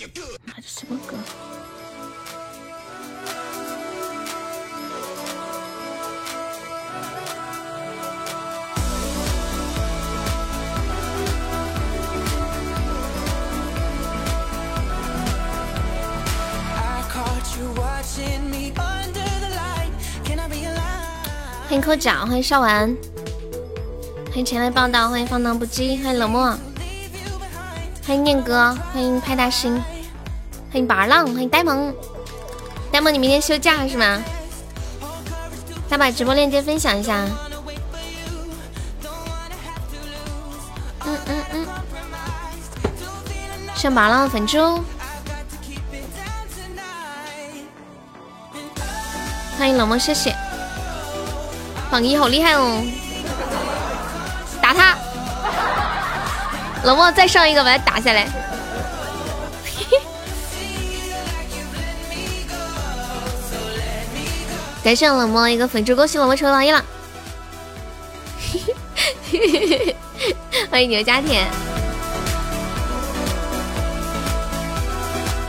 这什么歌？欢迎抠脚，欢迎少完，欢迎前来报道，欢迎放荡不羁，欢迎冷漠，欢迎念哥，欢迎派大星，欢迎八浪，欢迎呆萌，呆萌你明天休假是吗？再把直播链接分享一下。嗯嗯嗯，上八浪粉猪，欢迎冷漠，谢谢。榜一好厉害哦！冷漠再上一个把他打下来。感谢冷漠一个粉猪，恭喜冷漠成为榜一了。欢迎牛家田，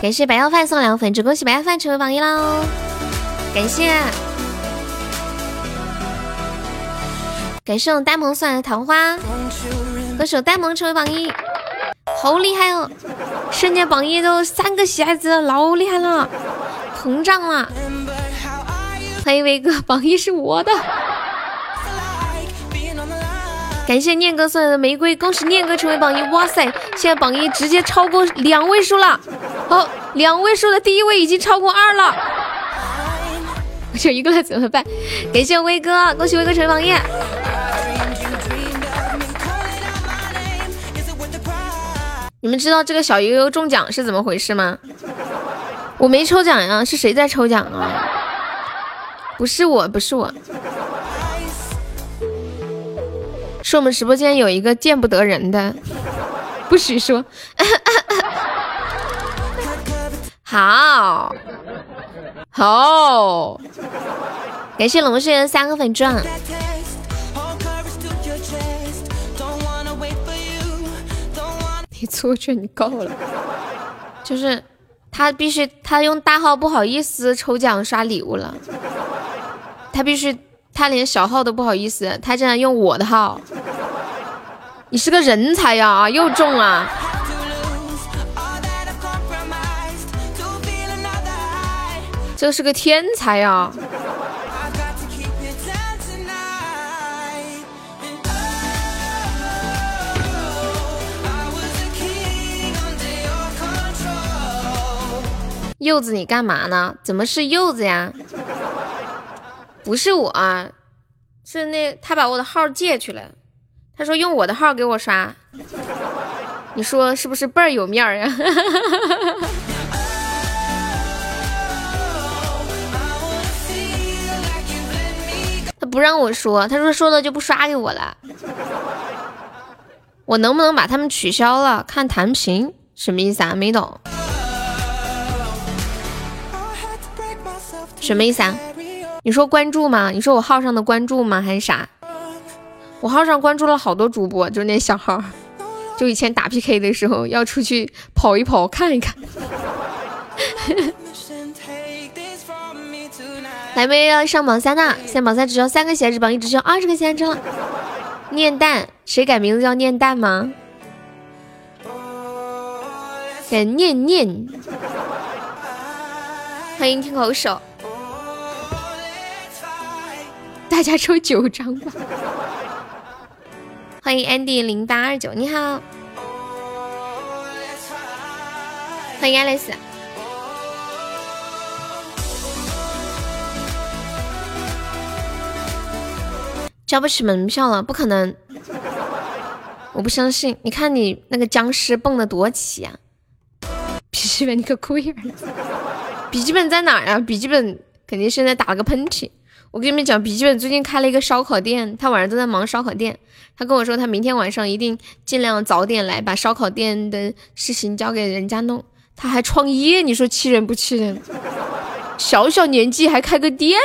感谢白要饭送两个粉猪，恭喜白要饭成为榜一喽！感谢。感谢我呆萌送来的桃花，歌手呆萌成为榜一，好厉害哦！瞬间榜一都三个喜爱值，老厉害了，膨胀了。欢迎威哥，榜一是我的。感谢念哥送来的玫瑰，恭喜念哥成为榜一！哇塞，现在榜一直接超过两位数了。好，两位数的第一位已经超过二了，我就一个了怎么办？感谢威哥，恭喜威哥成为榜一。你们知道这个小悠悠中奖是怎么回事吗？我没抽奖呀，是谁在抽奖啊？不是我，不是我，是我们直播间有一个见不得人的，不许说。好，好，感谢龙轩三个粉钻。你出去你够了，就是他必须他用大号不好意思抽奖刷礼物了，他必须他连小号都不好意思，他竟然用我的号，你是个人才呀，又中了，这是个天才呀。柚子，你干嘛呢？怎么是柚子呀？不是我，是那他把我的号借去了。他说用我的号给我刷，你说是不是倍儿有面儿呀？他不让我说，他说说了就不刷给我了。我能不能把他们取消了？看弹屏什么意思啊？没懂。什么意思啊？你说关注吗？你说我号上的关注吗？还是啥？我号上关注了好多主播，就那小号，就以前打 PK 的时候要出去跑一跑看一看。来没要上榜三的，现在榜三只有三个闲置，榜一只有二十个闲置了。念蛋，谁改名字叫念蛋吗？改念念。欢迎听口手。大家抽九张吧！欢迎 Andy 零八二九，你好！欢迎 Alice，交不起门票了，不可能！我不相信，你看你那个僵尸蹦的多齐啊！笔记本，你个龟儿！笔记本在哪啊？笔记本肯定现在打了个喷嚏。我跟你们讲，笔记本最近开了一个烧烤店，他晚上都在忙烧烤店。他跟我说，他明天晚上一定尽量早点来，把烧烤店的事情交给人家弄。他还创业，你说气人不气人？小小年纪还开个店。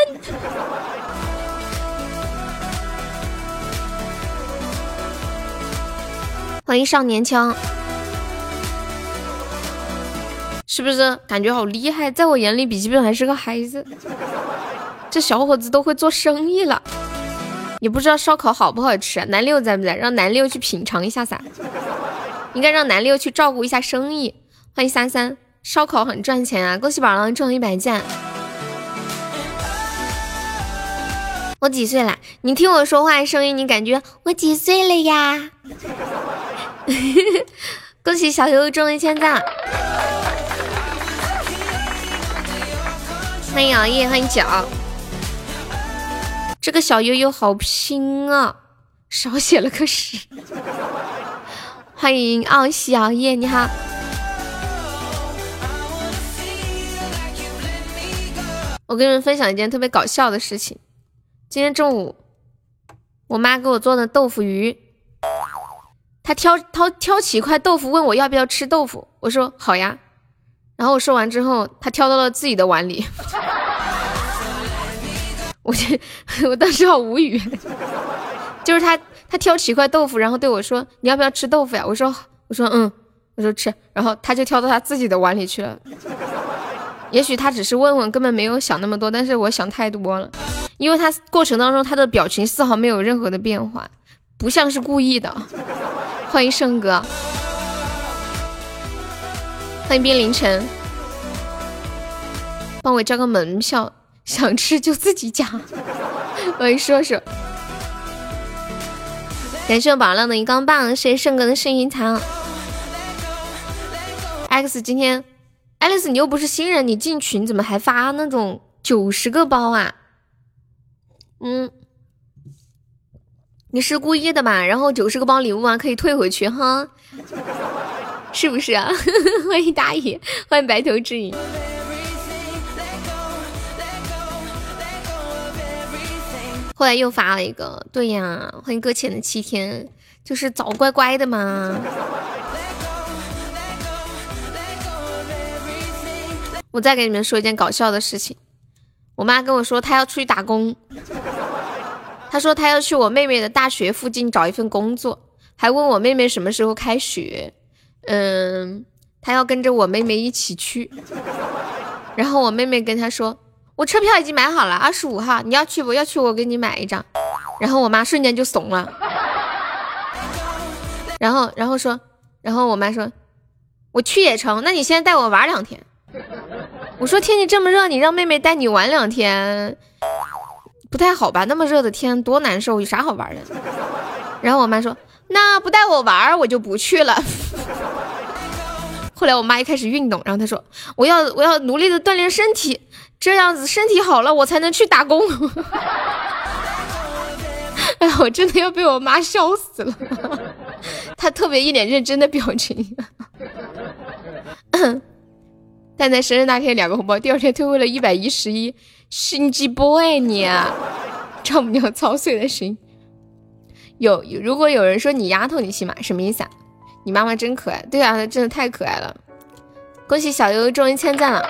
欢迎少年枪。是不是感觉好厉害？在我眼里，笔记本还是个孩子。这小伙子都会做生意了，也不知道烧烤好不好吃。南六在不在？让南六去品尝一下噻。应该让南六去照顾一下生意。欢迎三三，烧烤很赚钱啊！恭喜宝狼中一百赞。我几岁了？你听我说话声音，你感觉我几岁了呀？恭喜小悠悠中一千赞！欢迎熬夜，欢迎九。这个小悠悠好拼啊，少写了个十。欢迎傲喜熬夜，你好。我跟你们分享一件特别搞笑的事情。今天中午，我妈给我做的豆腐鱼，她挑挑挑起一块豆腐，问我要不要吃豆腐，我说好呀。然后我说完之后，她挑到了自己的碗里。我 我当时好无语，就是他他挑起一块豆腐，然后对我说：“你要不要吃豆腐呀？”我说：“我说嗯，我说吃。”然后他就挑到他自己的碗里去了。也许他只是问问，根本没有想那么多，但是我想太多了，因为他过程当中他的表情丝毫没有任何的变化，不像是故意的。欢迎胜哥，欢迎冰凌晨，帮我交个门票。想吃就自己夹。欢迎说说，感谢宝浪的荧光棒，谢谢胜哥的幸运糖。X 今天，Alice 你又不是新人，你进群怎么还发那种九十个包啊？嗯，你是故意的吧？然后九十个包礼物啊，可以退回去哈，是不是啊？欢迎大爷，欢迎白头之影。后来又发了一个，对呀，欢迎搁浅的七天，就是早乖乖的嘛。我再给你们说一件搞笑的事情，我妈跟我说她要出去打工，她说她要去我妹妹的大学附近找一份工作，还问我妹妹什么时候开学，嗯，她要跟着我妹妹一起去，然后我妹妹跟她说。我车票已经买好了，二十五号，你要去不？要去我给你买一张。然后我妈瞬间就怂了，然后然后说，然后我妈说，我去也成，那你先带我玩两天。我说天气这么热，你让妹妹带你玩两天，不太好吧？那么热的天多难受，有啥好玩的？然后我妈说，那不带我玩，我就不去了。后来我妈一开始运动，然后她说，我要我要努力的锻炼身体。这样子身体好了，我才能去打工。哎呀，我真的要被我妈笑死了。她特别一脸认真的表情。蛋蛋生日那天两个红包，第二天退回了一百一十一。心机 boy 你，丈母娘操碎了心。有如果有人说你丫头，你信吗？什么意思啊？你妈妈真可爱。对啊，真的太可爱了。恭喜小悠悠中一千赞了。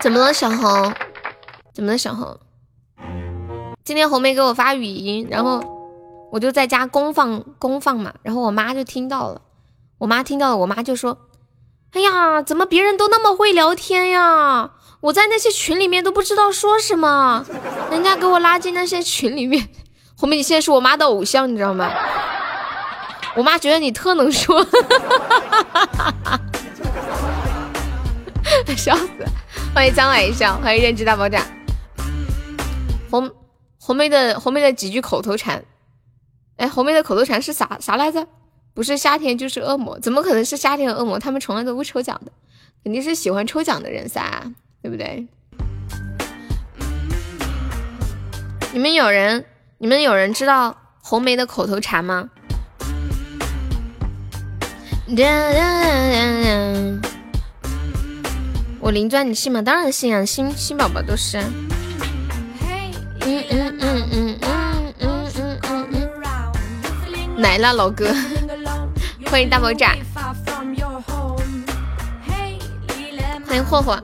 怎么了，小红？怎么了，小红？今天红梅给我发语音，然后我就在家公放公放嘛，然后我妈就听到了。我妈听到了，我妈就说：“哎呀，怎么别人都那么会聊天呀？我在那些群里面都不知道说什么，人家给我拉进那些群里面。”红梅，你现在是我妈的偶像，你知道吗？我妈觉得你特能说，笑死。欢迎江海一笑，欢迎认知大爆炸。红红梅的红梅的几句口头禅，哎，红梅的口头禅是啥啥来着？不是夏天就是恶魔，怎么可能是夏天的恶魔？他们从来都不抽奖的，肯定是喜欢抽奖的人噻，对不对？你们有人你们有人知道红梅的口头禅吗？我灵钻你信吗？当然信啊，新新宝宝都是。嗯嗯嗯嗯嗯嗯嗯嗯。来了，老哥，欢迎大爆炸，欢迎霍霍。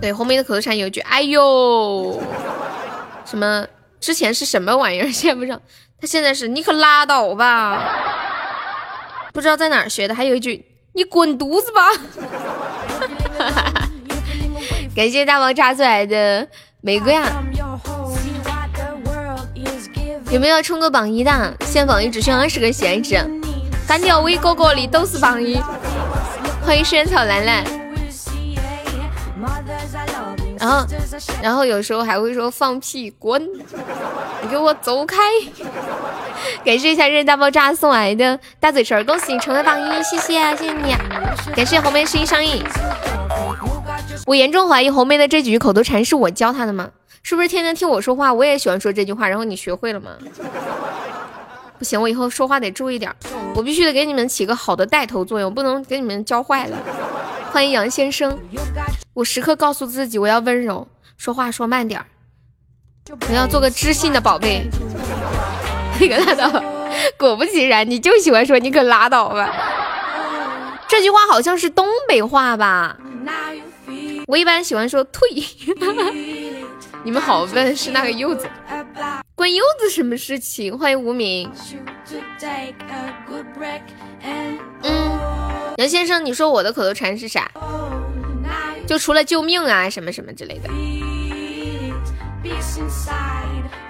对，红梅的口头禅有一句，哎呦，什么？之前是什么玩意儿？现在不知道，他现在是你可拉倒吧。不不知道在哪儿学的。还有一句，你滚犊子吧！感谢大王炸出来的玫瑰啊！有没有冲个榜一的？现榜一只需要二十个闲置。单条威哥哥里都是榜一。欢迎萱草兰兰。然后，然后有时候还会说放屁滚，你给我走开！感谢一下热大爆炸送来的大嘴唇，恭喜你成为榜一，谢谢啊，谢谢你！感谢红梅十一上映。我严重怀疑红梅的这几句口头禅是我教她的吗？是不是天天听我说话，我也喜欢说这句话，然后你学会了吗？不行，我以后说话得注意点，我必须得给你们起个好的带头作用，不能给你们教坏了。欢迎杨先生，我时刻告诉自己我要温柔，说话说慢点儿，我要做个知性的宝贝。你可拉倒，果不其然，你就喜欢说你可拉倒吧。这句话好像是东北话吧？我一般喜欢说退。你们好笨，是那个柚子，关柚子什么事情？欢迎无名。嗯。杨先生，你说我的口头禅是啥？就除了救命啊，什么什么之类的。嗯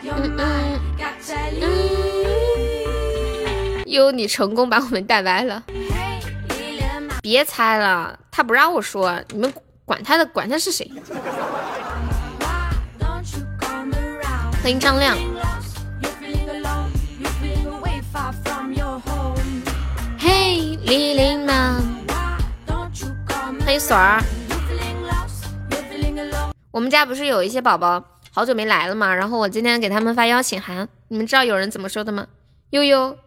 嗯嗯。哟，你成功把我们带歪了。别猜了，他不让我说，你们管他的，管他是谁。欢迎张亮。嘿，李林吗？欢迎锁儿。我们家不是有一些宝宝好久没来了吗？然后我今天给他们发邀请函，你们知道有人怎么说的吗？悠悠，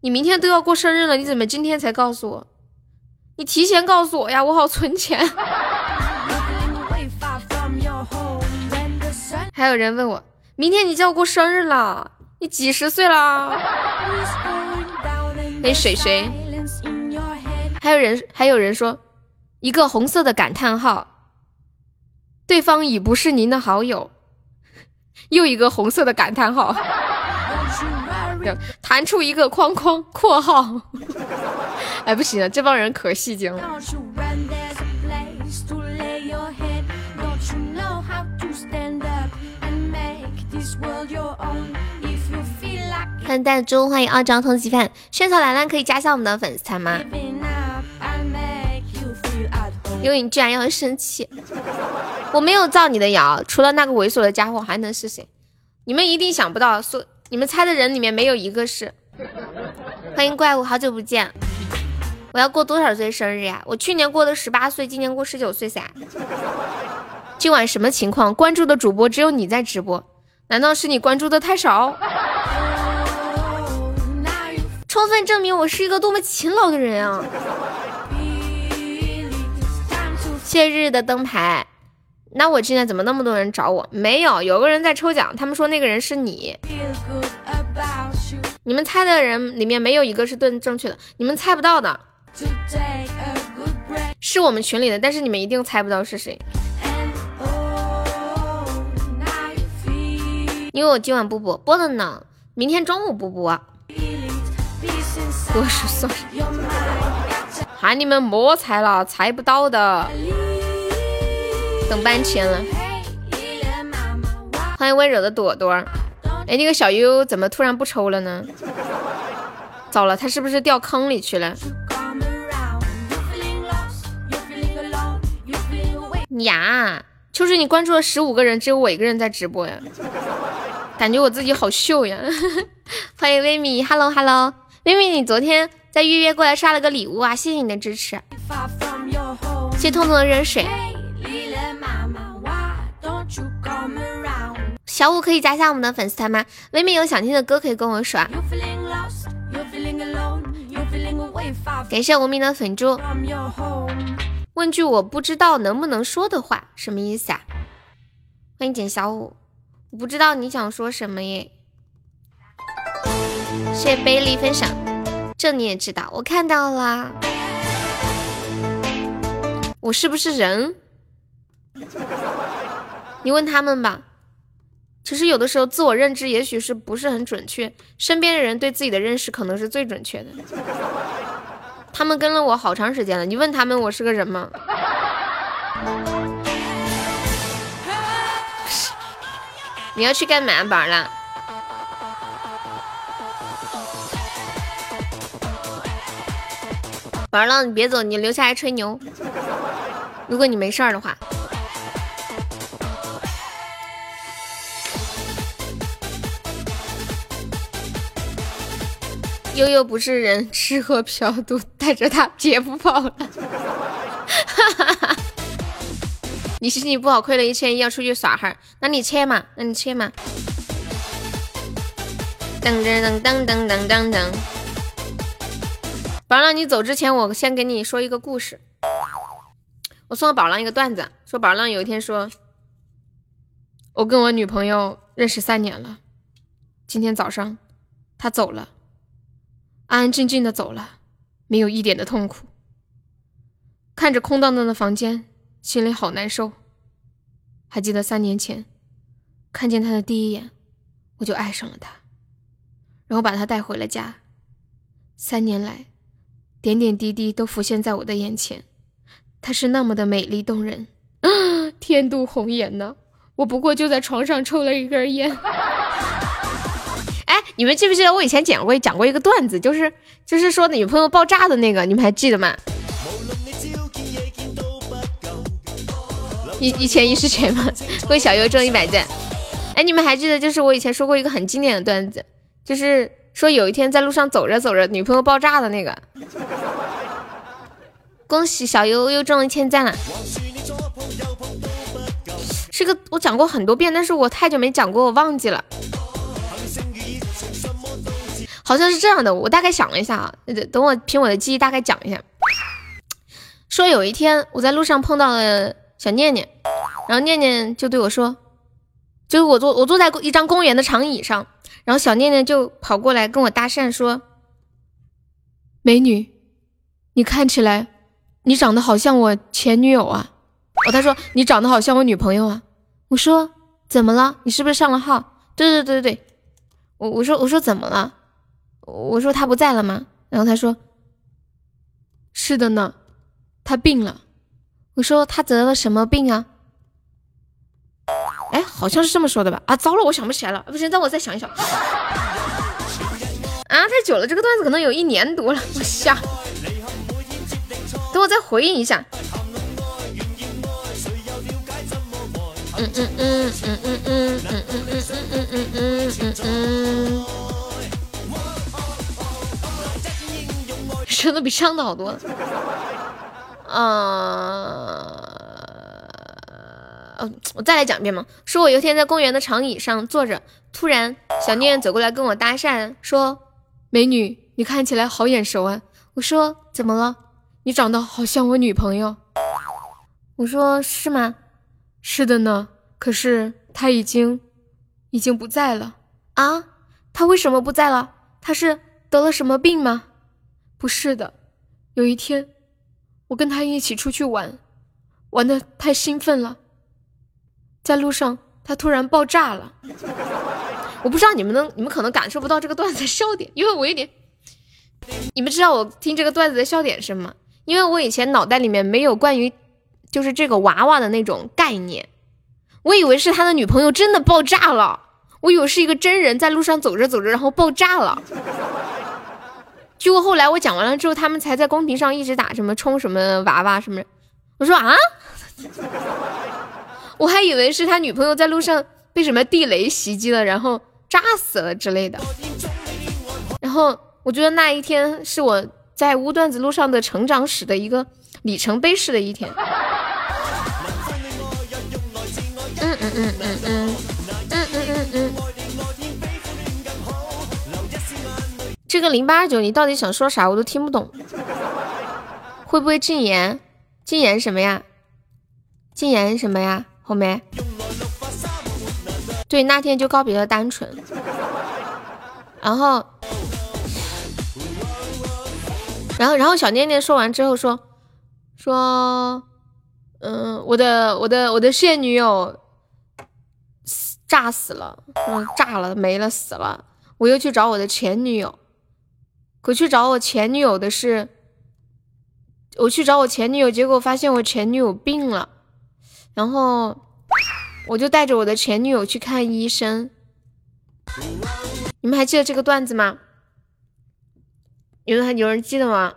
你明天都要过生日了，你怎么今天才告诉我？你提前告诉我呀，我好存钱。还有人问我，明天你就要过生日了，你几十岁了？那水水，还有人还有人说一个红色的感叹号，对方已不是您的好友，又一个红色的感叹号，弹出一个框框括号，哎不行了，这帮人可戏精了。欢迎大猪，欢迎二张通缉犯，萱草兰兰可以加下我们的粉丝团吗？因为你居然要生气，我没有造你的谣，除了那个猥琐的家伙，还能是谁？你们一定想不到，说你们猜的人里面没有一个是。欢迎怪物，好久不见，我要过多少岁生日呀？我去年过的十八岁，今年过十九岁噻。今晚什么情况？关注的主播只有你在直播，难道是你关注的太少？充分证明我是一个多么勤劳的人啊！谢日的灯牌，那我今天怎么那么多人找我？没有，有个人在抽奖，他们说那个人是你。你们猜的人里面没有一个是对正确的，你们猜不到的，是我们群里的，但是你们一定猜不到是谁，因为我今晚不播，播了呢，明天中午不播。多数算，喊你们莫猜了，猜不到的。等半天了。欢迎温柔的朵朵。哎，那个小优怎么突然不抽了呢？糟了，他是不是掉坑里去了？呀，秋实你关注了十五个人，只有我一个人在直播呀，感觉我自己好秀呀。欢迎微米，Hello Hello。妹妹，你昨天在预约过来刷了个礼物啊！谢谢你的支持，谢痛痛的热水。小五可以加下我们的粉丝团吗？微微有想听的歌可以跟我说。感谢无名的粉猪。问句我不知道能不能说的话，什么意思啊？欢迎简小五，我不知道你想说什么耶。谢谢贝利分享，这你也知道，我看到了。我是不是人？你问他们吧。其实有的时候自我认知也许是不是很准确，身边的人对自己的认识可能是最准确的。他们跟了我好长时间了，你问他们我是个人吗？你要去干嘛，宝儿了？宝儿了，你别走，你留下来吹牛。如果你没事儿的话。悠悠不是人，吃喝嫖赌，带着他姐夫跑了。你心情不好，亏了一千一，要出去耍哈？那你切嘛，那你切嘛。噔噔噔噔噔噔噔。宝浪，你走之前，我先给你说一个故事。我送了宝浪一个段子，说宝浪有一天说，我跟我女朋友认识三年了，今天早上她走了。安安静静的走了，没有一点的痛苦。看着空荡荡的房间，心里好难受。还记得三年前看见他的第一眼，我就爱上了他，然后把他带回了家。三年来，点点滴滴都浮现在我的眼前。他是那么的美丽动人，天妒红颜呢。我不过就在床上抽了一根烟。你们记不记得我以前讲过讲过一个段子，就是就是说女朋友爆炸的那个，你们还记得吗？一一千一十钱吗？为小优挣一百赞。哎，你们还记得就是我以前说过一个很经典的段子，就是说有一天在路上走着走着，女朋友爆炸的那个。恭喜小优又中一千赞了。这个我讲过很多遍，但是我太久没讲过，我忘记了。好像是这样的，我大概想了一下啊，等我凭我的记忆大概讲一下。说有一天我在路上碰到了小念念，然后念念就对我说，就是我坐我坐在一张公园的长椅上，然后小念念就跑过来跟我搭讪说：“美女，你看起来你长得好像我前女友啊。”哦，他说你长得好像我女朋友啊。我说怎么了？你是不是上了号？对对对对对，我我说我说怎么了？我说他不在了吗？然后他说：“是的呢，他病了。”我说：“他得了什么病啊？”哎，好像是这么说的吧？啊，糟了，我想不起来了。不行，让我再想一想。啊，太久了，这个段子可能有一年多了。我笑。等我再回忆一下。嗯嗯嗯嗯嗯嗯嗯嗯嗯嗯嗯嗯嗯嗯嗯。真的比上的好多，嗯，我再来讲一遍嘛。说我有一天在公园的长椅上坐着，突然小念走过来跟我搭讪，说：“美女，你看起来好眼熟啊。”我说：“怎么了？你长得好像我女朋友。”我说：“是吗？”“是的呢。可是她已经已经不在了啊。她为什么不在了？她是得了什么病吗？”不是的，有一天，我跟他一起出去玩，玩的太兴奋了，在路上他突然爆炸了。我不知道你们能，你们可能感受不到这个段子的笑点，因为我有点，你们知道我听这个段子的笑点是什么？因为我以前脑袋里面没有关于就是这个娃娃的那种概念，我以为是他的女朋友真的爆炸了，我以为是一个真人在路上走着走着然后爆炸了。结果后来我讲完了之后，他们才在公屏上一直打什么冲什么娃娃什么。我说啊，我还以为是他女朋友在路上被什么地雷袭击了，然后炸死了之类的。然后我觉得那一天是我在乌段子路上的成长史的一个里程碑式的一天。嗯嗯嗯嗯嗯这个零八二九，你到底想说啥？我都听不懂。会不会禁言？禁言什么呀？禁言什么呀？红梅。对，那天就告别了单纯。然后，然后，然后小念念说完之后说说，嗯，我的我的我的现女友炸死了，嗯，炸了，没了，死了。我又去找我的前女友，我去找我前女友的是，我去找我前女友，结果发现我前女友病了，然后我就带着我的前女友去看医生。你们还记得这个段子吗？有人还有人记得吗？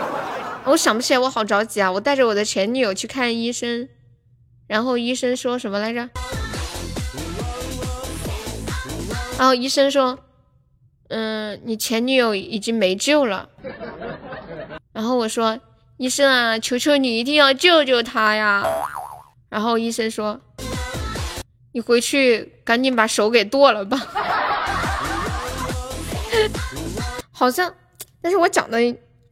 我想不起来，我好着急啊！我带着我的前女友去看医生，然后医生说什么来着？然后医生说：“嗯，你前女友已经没救了。”然后我说：“医生啊，求求你一定要救救她呀！”然后医生说：“你回去赶紧把手给剁了吧。”好像，但是我讲的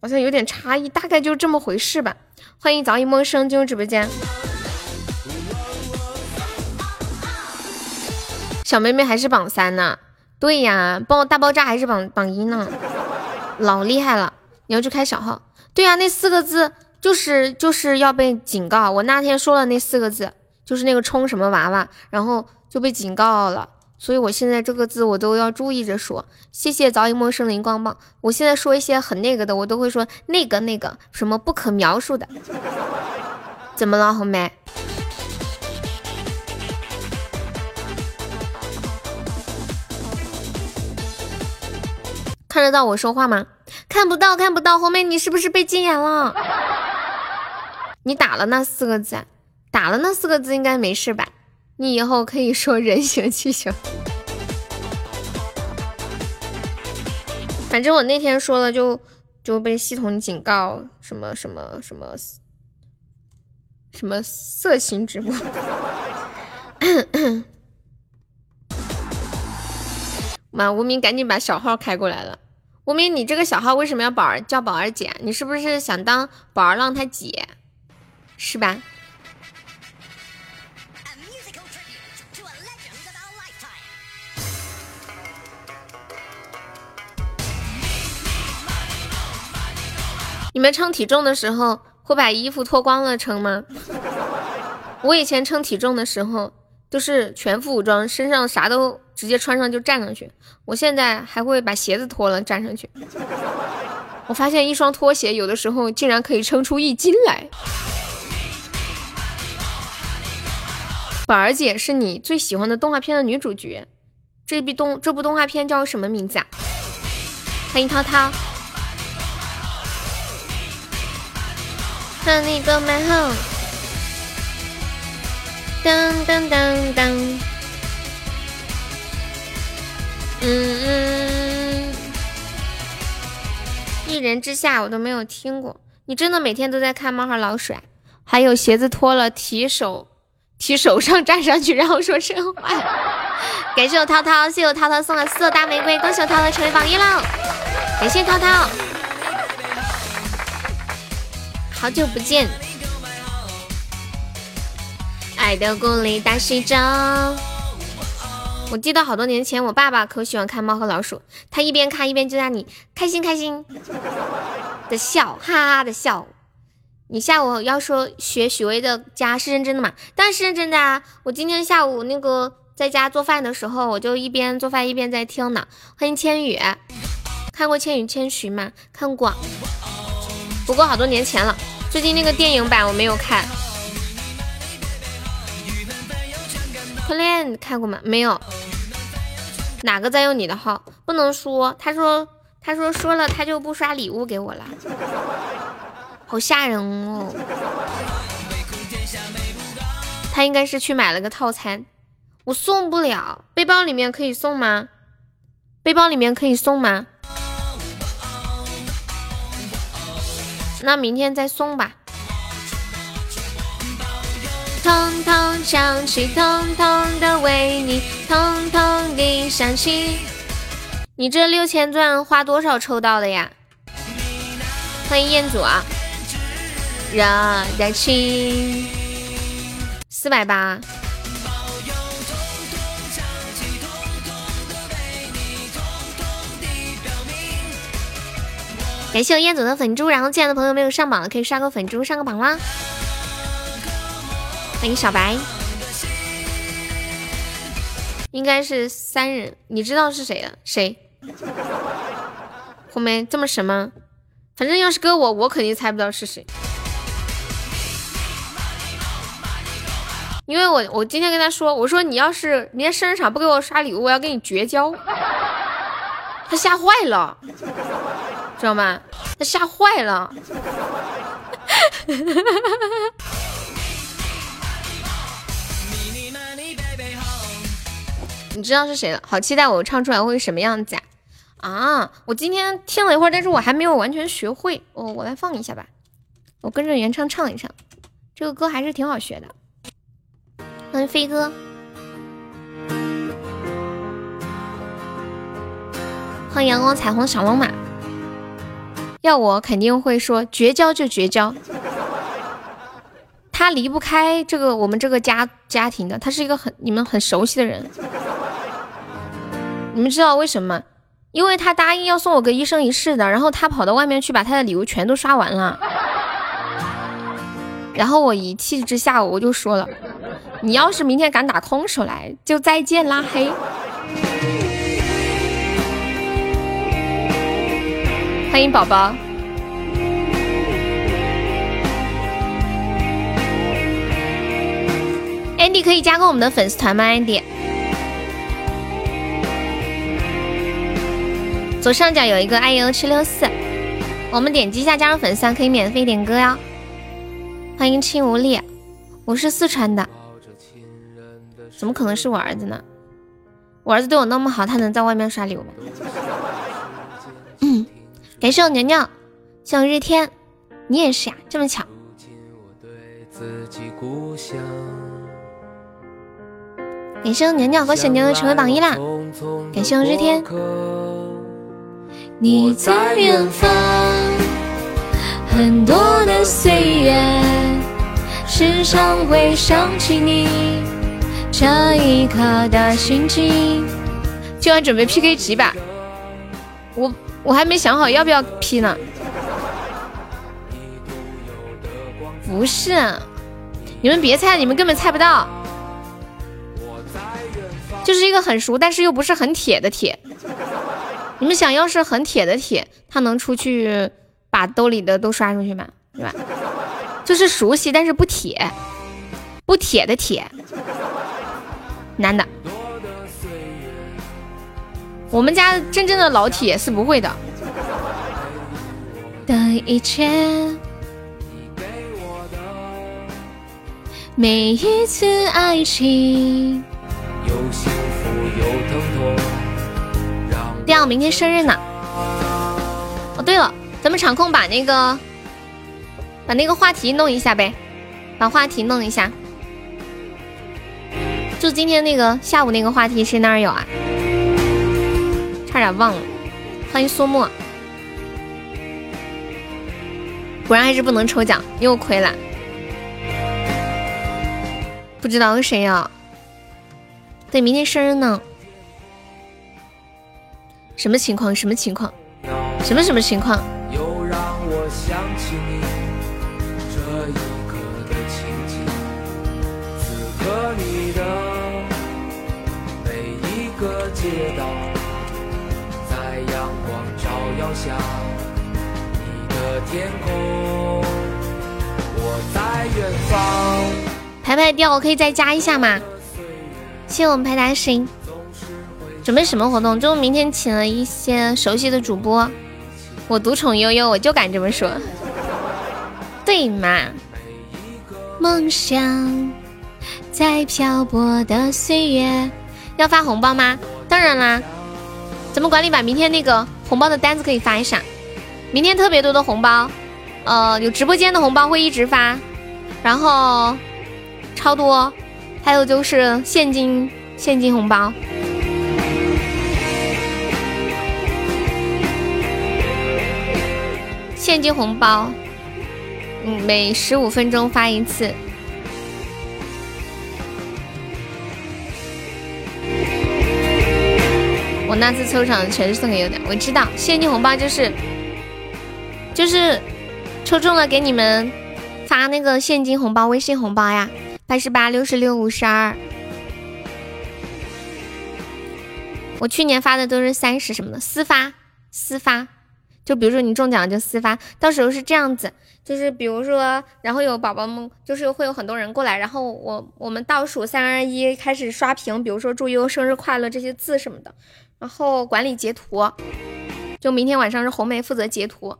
好像有点差异，大概就这么回事吧。欢迎早已陌生进入直播间。小妹妹还是榜三呢，对呀，爆大爆炸还是榜榜一呢，老厉害了！你要去开小号，对呀，那四个字就是就是要被警告。我那天说了那四个字，就是那个充什么娃娃，然后就被警告了。所以我现在这个字我都要注意着说。谢谢早已陌生荧光棒。我现在说一些很那个的，我都会说那个那个什么不可描述的。怎么了，红梅？看得到我说话吗？看不到，看不到。红梅，你是不是被禁言了？你打了那四个字，打了那四个字应该没事吧？你以后可以说人形气球。反正我那天说了，就就被系统警告，什么什么什么什么色情直播。妈，无名赶紧把小号开过来了。无名，你这个小号为什么要宝儿叫宝儿姐？你是不是想当宝儿浪他姐？是吧？你们称体重的时候会把衣服脱光了称吗？我以前称体重的时候都是全副武装，身上啥都。直接穿上就站上去，我现在还会把鞋子脱了站上去。我发现一双拖鞋有的时候竟然可以撑出一斤来。宝儿姐是你最喜欢的动画片的女主角，这部动这部动画片叫什么名字啊？欢迎涛涛。和你过马后，当当当当。嗯嗯，一人之下我都没有听过。你真的每天都在看猫和老鼠？还有鞋子脱了提手 提手上站上去，然后说真话。感谢我涛涛，谢谢我涛涛送的四朵大玫瑰，恭喜我涛涛成为榜一了。感谢涛涛，好久不见。爱的鼓励大西装。我记得好多年前，我爸爸可喜欢看《猫和老鼠》，他一边看一边就在你开心开心的笑，哈哈的笑。你下午要说学许巍的家是认真的吗？当然是认真的啊！我今天下午那个在家做饭的时候，我就一边做饭一边在听呢。欢迎千羽，看过《千与千寻》吗？看过，不过好多年前了。最近那个电影版我没有看。婚恋看过吗？没有。哪个在用你的号？不能说。他说，他说说了他就不刷礼物给我了，好吓人哦。他应该是去买了个套餐，我送不了。背包里面可以送吗？背包里面可以送吗？那明天再送吧。通通响起，通通的为你，通通地响起。你这六千钻花多少抽到的呀？欢迎彦祖啊！热的情，四百八。感谢我彦祖的粉猪，然后进来的朋友没有上榜的可以刷个粉猪上个榜啦。欢迎小白，应该是三人，你知道是谁的？谁？红梅这么神吗？反正要是搁我，我肯定猜不到是谁。因为我我今天跟他说，我说你要是明天生日场不给我刷礼物，我要跟你绝交。他吓坏了，知道吗？他吓坏了。你知道是谁了？好期待我唱出来会什么样子啊！啊，我今天听了一会儿，但是我还没有完全学会。哦，我来放一下吧，我跟着原唱唱一唱。这个歌还是挺好学的。欢迎飞哥，欢迎阳光彩虹小龙马。要我肯定会说绝交就绝交，他离不开这个我们这个家家庭的，他是一个很你们很熟悉的人。你们知道为什么？因为他答应要送我个一生一世的，然后他跑到外面去把他的礼物全都刷完了，然后我一气之下我就说了。你要是明天敢打空手来，就再见拉黑。欢迎宝宝。Andy 可以加个我们的粉丝团吗？Andy，左上角有一个 iu 七六四，我们点击一下加入粉丝团可以免费点歌哟。欢迎青无力，我是四川的。怎么可能是我儿子呢？我儿子对我那么好，他能在外面刷礼物吗？嗯，感谢我娘娘，向日天，你也是呀，这么巧。感谢我娘娘，恭喜娘娘成为榜一啦！感谢我日天。你在远方，很多的岁月，时常会想起你。这一刻的心情，今晚准备 PK 几把？我我还没想好要不要 P 呢。不是，你们别猜，你们根本猜不到。就是一个很熟，但是又不是很铁的铁。你们想要是很铁的铁，他能出去把兜里的都刷出去吗？对吧？就是熟悉，但是不铁，不铁的铁。男的，我们家真正的老铁是不会的。的一切，每一次爱情，第二，明天生日呢。哦，对了，咱们场控把那个，把那个话题弄一下呗，把话题弄一下。就今天那个下午那个话题，谁那有啊？差点忘了。欢迎苏沫，果然还是不能抽奖，又亏了。不知道是谁呀？对，明天生日呢。什么情况？什么情况？什么什么情况？这一刻的情景。此刻你的每一个街道，在阳光照耀下，你的天空，我在远方。排排掉，我可以再加一下吗？谢谢我们排大星。准备什么活动？就明天请了一些熟悉的主播。我独宠悠悠，我就敢这么说。对嘛？梦想在漂泊的岁月，要发红包吗？当然啦，咱们管理把明天那个红包的单子可以发一下。明天特别多的红包，呃，有直播间的红包会一直发，然后超多，还有就是现金现金红包，现金红包，嗯，每十五分钟发一次。我那次抽奖全是送给优的，我知道现金红包就是就是抽中了给你们发那个现金红包、微信红包呀，八十八六十六五十二。我去年发的都是三十什么的私发私发，就比如说你中奖就私发，到时候是这样子，就是比如说，然后有宝宝们，就是会有很多人过来，然后我我们倒数三二一开始刷屏，比如说祝悠生日快乐这些字什么的，然后管理截图，就明天晚上是红梅负责截图，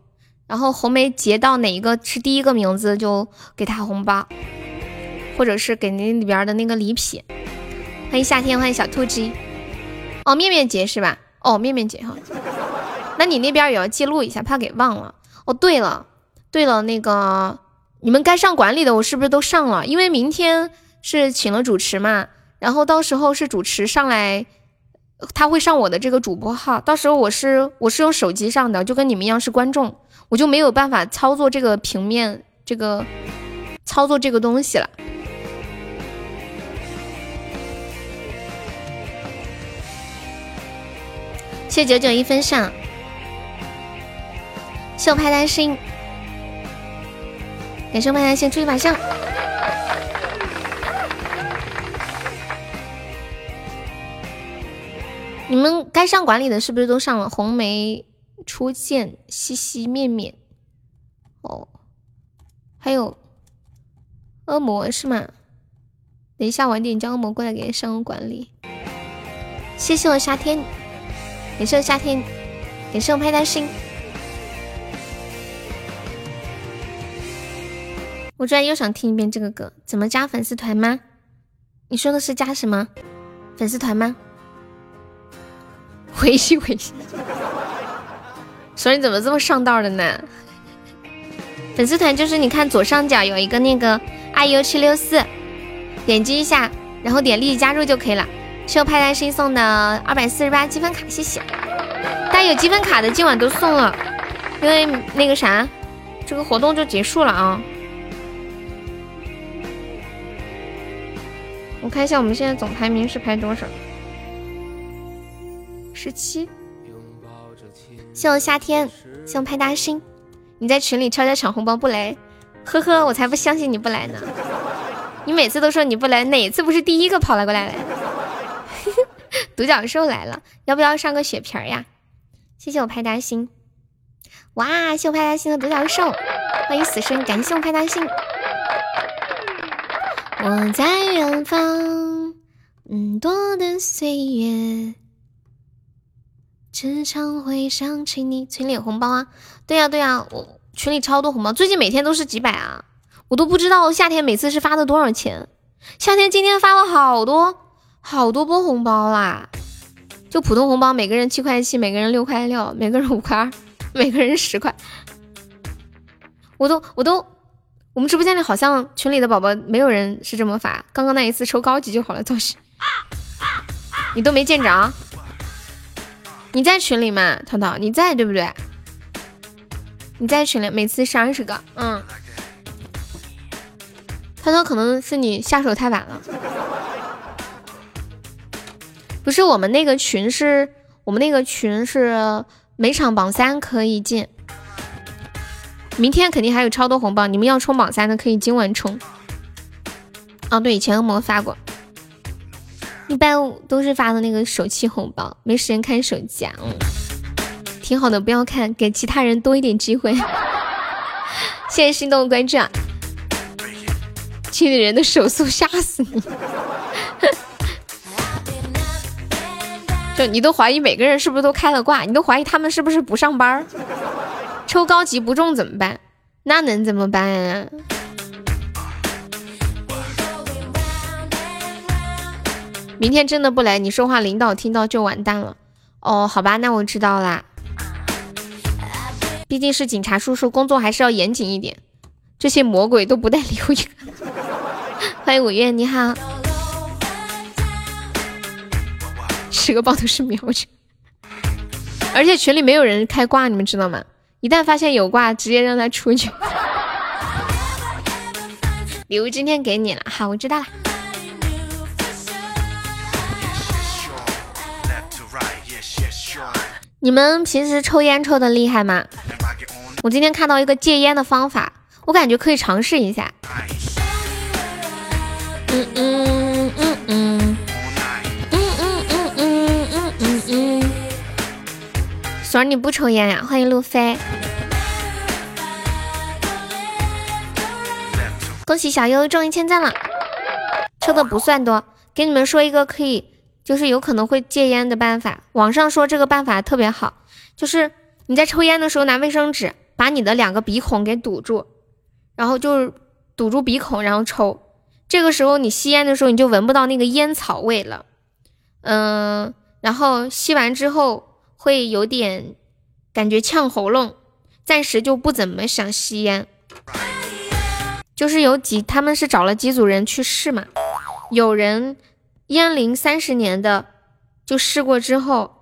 然后红梅截到哪一个是第一个名字就给他红包，或者是给那里边的那个礼品。欢迎夏天，欢迎小兔鸡。哦，面面姐是吧？哦，面面姐哈。那你那边也要记录一下，怕给忘了。哦，对了，对了，那个你们该上管理的，我是不是都上了？因为明天是请了主持嘛，然后到时候是主持上来，他会上我的这个主播号，到时候我是我是用手机上的，就跟你们一样是观众，我就没有办法操作这个平面，这个操作这个东西了。谢谢九九一分上，谢我拍单心，感谢我拍单心，出去把上。你们该上管理的是不是都上了？红梅初见，西西面面，哦，还有恶魔是吗？等一下晚点叫恶魔过来给上个管理。谢谢我夏天。感谢我夏天，感谢我拍单心。我居然又想听一遍这个歌，怎么加粉丝团吗？你说的是加什么粉丝团吗？回信回信。说你怎么这么上道的呢？粉丝团就是你看左上角有一个那个 iu 七六四，点击一下，然后点立即加入就可以了。谢我派单心送的二百四十八积分卡，谢谢！大家有积分卡的今晚都送了，因为那个啥，这个活动就结束了啊！我看一下我们现在总排名是排多少？十七。谢我夏天，谢我派大星，你在群里悄悄抢红包不来？呵呵，我才不相信你不来呢！你每次都说你不来，哪次不是第一个跑了过来嘞？独角兽来了，要不要上个血瓶呀？谢谢我派大星，哇！谢我派大星的独角兽，欢迎死神，感谢我派大星。我在远方，嗯，多的岁月，时常会想起你。群里红包啊？对呀对呀，我群里超多红包，最近每天都是几百啊，我都不知道夏天每次是发的多少钱。夏天今天发了好多。好多波红包啦！就普通红包，每个人七块七，每个人六块六，每个人五块二，每个人十块。我都我都，我们直播间里好像群里的宝宝没有人是这么发。刚刚那一次抽高级就好了，倒是你都没见着。你在群里吗，涛涛？你在对不对？你在群里，每次是二十个。嗯，涛涛可能是你下手太晚了。不是我们那个群，是我们那个群是每场榜三可以进，明天肯定还有超多红包，你们要冲榜三的可以今晚冲。哦，对，以前恶魔发过，一般都是发的那个手气红包，没时间看手机啊。嗯，挺好的，不要看，给其他人多一点机会。谢谢心动关注啊！群里人的手速吓死你。就你都怀疑每个人是不是都开了挂，你都怀疑他们是不是不上班抽高级不中怎么办？那能怎么办呀？明天真的不来，你说话领导听到就完蛋了。哦，好吧，那我知道啦。毕竟是警察叔叔，工作还是要严谨一点。这些魔鬼都不带留一个。欢迎五月，你好。十个包都是瞄着，而且群里没有人开挂，你们知道吗？一旦发现有挂，直接让他出去。礼物今天给你了，好，我知道了。你们平时抽烟抽的厉害吗？我今天看到一个戒烟的方法，我感觉可以尝试一下。嗯嗯。锁儿你不抽烟呀？欢迎路飞，恭喜小优中一千赞了，抽的不算多。给你们说一个可以，就是有可能会戒烟的办法。网上说这个办法特别好，就是你在抽烟的时候拿卫生纸把你的两个鼻孔给堵住，然后就是堵住鼻孔，然后抽。这个时候你吸烟的时候你就闻不到那个烟草味了，嗯，然后吸完之后会有点感觉呛喉咙，暂时就不怎么想吸烟。就是有几他们是找了几组人去试嘛。有人烟龄三十年的，就试过之后，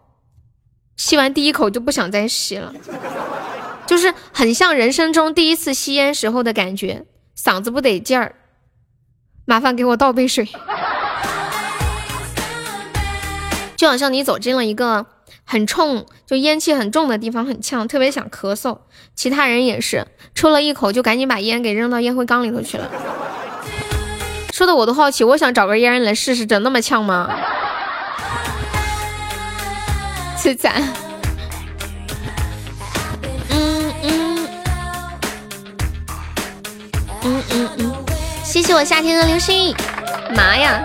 吸完第一口就不想再吸了，就是很像人生中第一次吸烟时候的感觉，嗓子不得劲儿。麻烦给我倒杯水。就好像你走进了一个很冲，就烟气很重的地方，很呛，特别想咳嗽。其他人也是抽了一口，就赶紧把烟给扔到烟灰缸里头去了。说的我都好奇，我想找个烟来试试，真那么呛吗？凄惨。嗯嗯嗯嗯嗯，谢谢我夏天的流星。妈呀，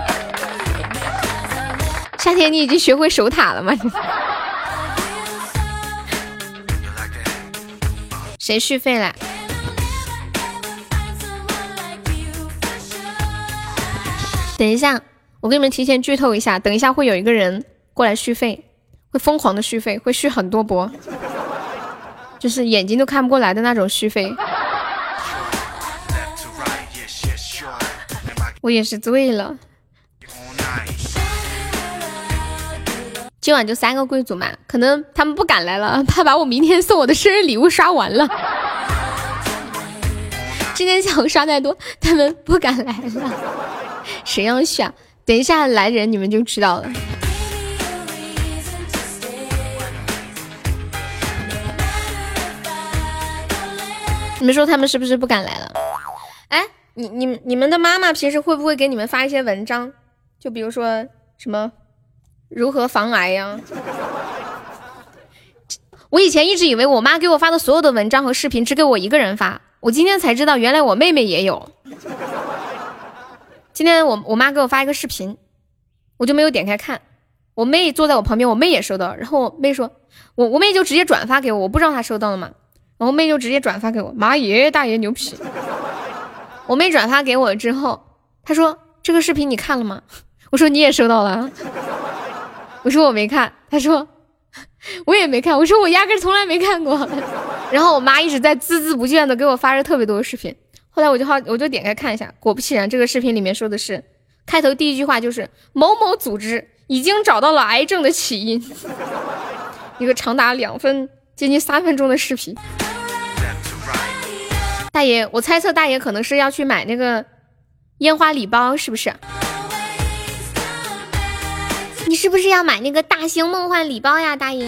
夏天你已经学会守塔了吗？谁续费了？等一下，我给你们提前剧透一下，等一下会有一个人过来续费，会疯狂的续费，会续很多波，就是眼睛都看不过来的那种续费。我也是醉了。今晚就三个贵族嘛，可能他们不敢来了，怕把我明天送我的生日礼物刷完了。今天下午刷太多，他们不敢来了。谁要选？等一下来人，你们就知道了。你们说他们是不是不敢来了？哎，你、你、你们的妈妈平时会不会给你们发一些文章？就比如说什么如何防癌呀？我以前一直以为我妈给我发的所有的文章和视频只给我一个人发，我今天才知道原来我妹妹也有。今天我我妈给我发一个视频，我就没有点开看。我妹坐在我旁边，我妹也收到。然后我妹说，我我妹就直接转发给我，我不知道她收到了吗？然后妹就直接转发给我，妈耶，大爷牛皮！我妹转发给我之后，她说这个视频你看了吗？我说你也收到了。我说我没看。他说 我也没看。我说我压根从来没看过。然后我妈一直在孜孜不倦的给我发着特别多的视频。后来我就好，我就点开看一下，果不其然，这个视频里面说的是，开头第一句话就是某某组织已经找到了癌症的起因，一个长达两分接近三分钟的视频。大爷，我猜测大爷可能是要去买那个烟花礼包，是不是？你是不是要买那个大型梦幻礼包呀，大爷？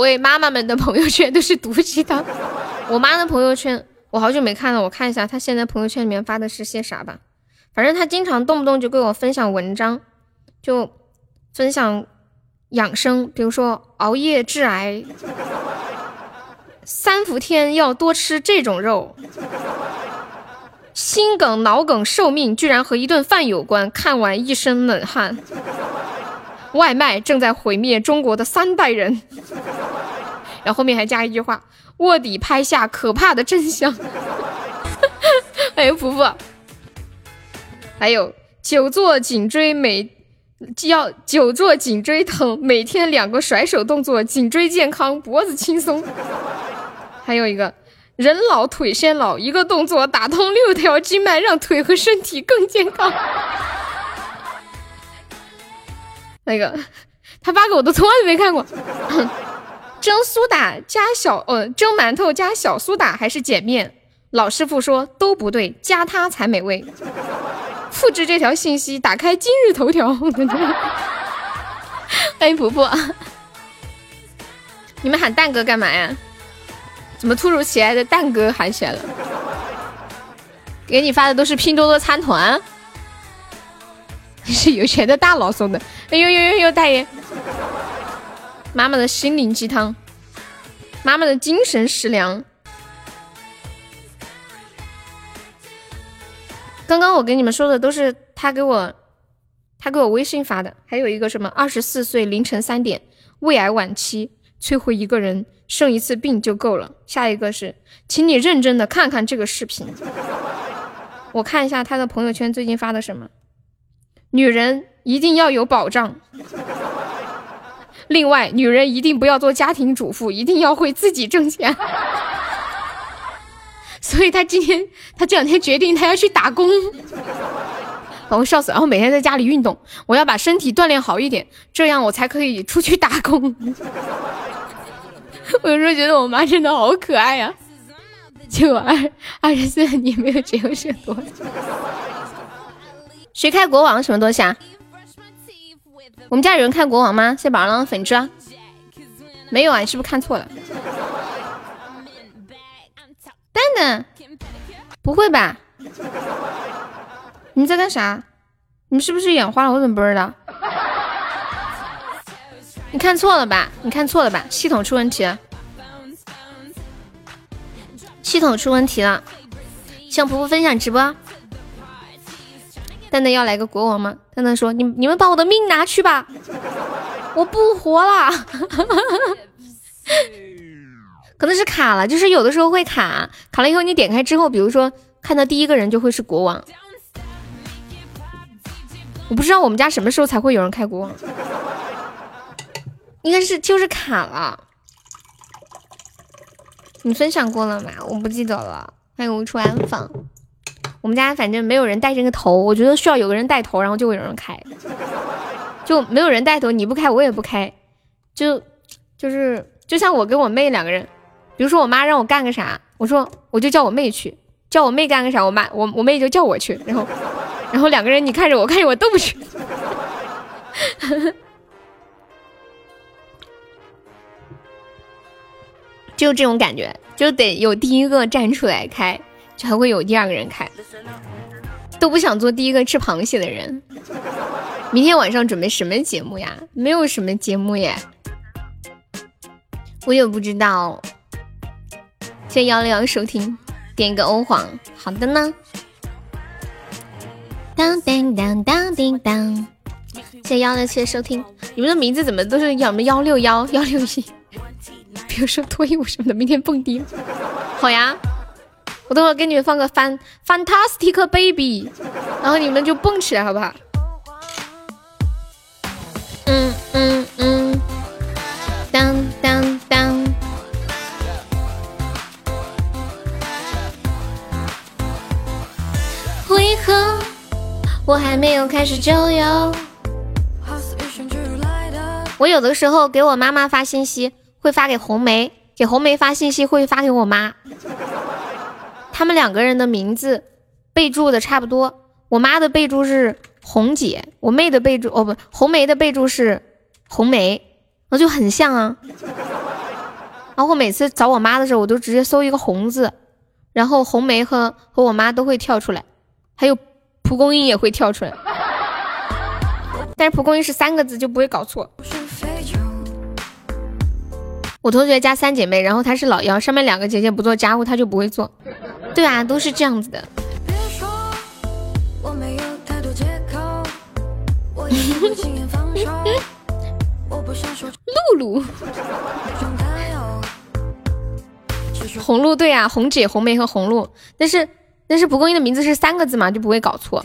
谓妈妈们的朋友圈都是毒鸡汤。我妈的朋友圈我好久没看了，我看一下她现在朋友圈里面发的是些啥吧。反正她经常动不动就给我分享文章，就分享养生，比如说熬夜致癌，三伏天要多吃这种肉，心梗脑梗寿命居然和一顿饭有关，看完一身冷汗。外卖正在毁灭中国的三代人，然后后面还加一句话：卧底拍下可怕的真相。还有婆婆，还有久坐颈椎每要久坐颈椎疼，每天两个甩手动作，颈椎健康，脖子轻松。还有一个人老腿先老，一个动作打通六条经脉，让腿和身体更健康。那个，他发给我的从来没看过。蒸苏打加小，呃，蒸馒头加小苏打还是碱面？老师傅说都不对，加它才美味。复制这条信息，打开今日头条。欢迎婆婆，你们喊蛋哥干嘛呀？怎么突如其来的蛋哥喊起来了？给你发的都是拼多多参团，是有钱的大佬送的。哎呦呦呦呦，大爷！妈妈的心灵鸡汤，妈妈的精神食粮。刚刚我给你们说的都是他给我，他给我微信发的，还有一个什么二十四岁凌晨三点，胃癌晚期，摧毁一个人，生一次病就够了。下一个是，请你认真的看看这个视频。我看一下他的朋友圈最近发的什么，女人一定要有保障。另外，女人一定不要做家庭主妇，一定要会自己挣钱。所以他今天，他这两天决定他要去打工，把我笑死。然后每天在家里运动，我要把身体锻炼好一点，这样我才可以出去打工。我有时候觉得我妈真的好可爱呀。就二二十四，你没有结婚是多？谁开国王什么东西啊？我们家有人看国王吗？谢宝郎粉砖，没有啊？你是不是看错了？蛋蛋，不会吧？你在干啥？你是不是眼花了？我怎么不知道？你看错了吧？你看错了吧？系统出问题了，系统出问题了。向婆婆分享直播。蛋蛋要来个国王吗？蛋蛋说：“你你们把我的命拿去吧，我不活了。”可能是卡了，就是有的时候会卡，卡了以后你点开之后，比如说看到第一个人就会是国王。我不知道我们家什么时候才会有人开国王，应该是就是卡了。你分享过了吗？我不记得了。欢迎无处安放。我们家反正没有人带这个头，我觉得需要有个人带头，然后就会有人开。就没有人带头，你不开我也不开，就就是就像我跟我妹两个人。比如说我妈让我干个啥，我说我就叫我妹去，叫我妹干个啥，我妈我我妹就叫我去，然后然后两个人你看着我看着我都不去，就这种感觉，就得有第一个站出来开，还会有第二个人开，都不想做第一个吃螃蟹的人。明天晚上准备什么节目呀？没有什么节目耶，我也不知道。谢幺六幺收听，点一个欧皇，好的呢。当当当当叮当，谢幺六七收听，你们的名字怎么都是什么幺六幺幺六一？比如说脱衣舞什么的，明天蹦迪，好呀，我等会给你们放个 fan fantastic baby，然后你们就蹦起来好不好？嗯嗯嗯，当当。为何我还没有开始就有？我有的时候给我妈妈发信息，会发给红梅；给红梅发信息，会发给我妈。他们两个人的名字备注的差不多。我妈的备注是红姐，我妹的备注哦不，红梅的备注是红梅，那就很像啊。然后每次找我妈的时候，我都直接搜一个红字，然后红梅和和我妈都会跳出来。还有蒲公英也会跳出来，但是蒲公英是三个字就不会搞错。我同学家三姐妹，然后她是老幺，上面两个姐姐不做家务，她就不会做。对啊，都是这样子的。露露，红露对啊，红姐、红梅和红露，但是。但是蒲公英的名字是三个字嘛，就不会搞错。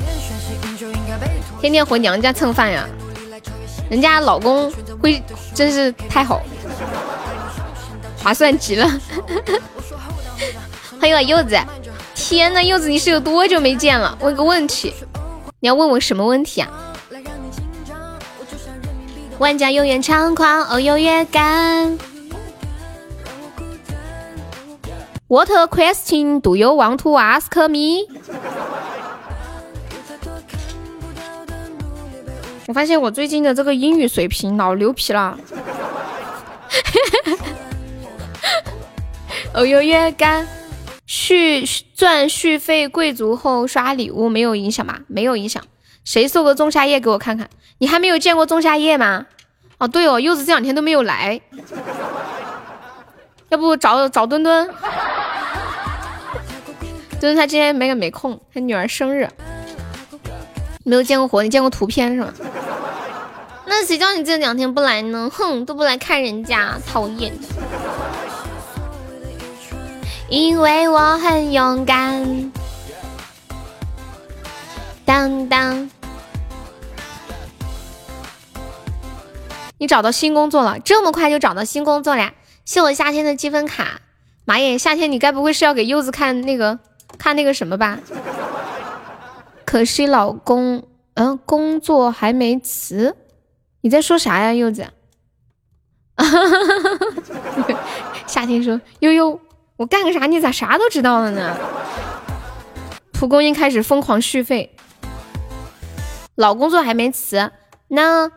天天回娘家蹭饭呀，人家老公会真是太好，划算极了。欢迎我柚子，天呐，柚子你是有多久没见了？问个问题，你要问我什么问题啊？万家永远猖狂，哦优越感。What question do you want to ask me？我发现我最近的这个英语水平老牛皮了。哦哟，月干续钻续费贵族后刷礼物没有影响吧？没有影响。谁送个仲夏夜给我看看？你还没有见过仲夏夜吗？哦，对哦，柚子这两天都没有来。要不找找墩墩？墩墩他今天没没空，他女儿生日，没有见过活，你见过图片是吗？那谁叫你这两天不来呢？哼，都不来看人家，讨厌！因为我很勇敢。当当，你找到新工作了？这么快就找到新工作了？谢我夏天的积分卡，妈耶！夏天你该不会是要给柚子看那个看那个什么吧？可惜老公，嗯，工作还没辞。你在说啥呀，柚子？夏天说悠悠，我干个啥？你咋啥都知道了呢？蒲公英开始疯狂续费，老工作还没辞，那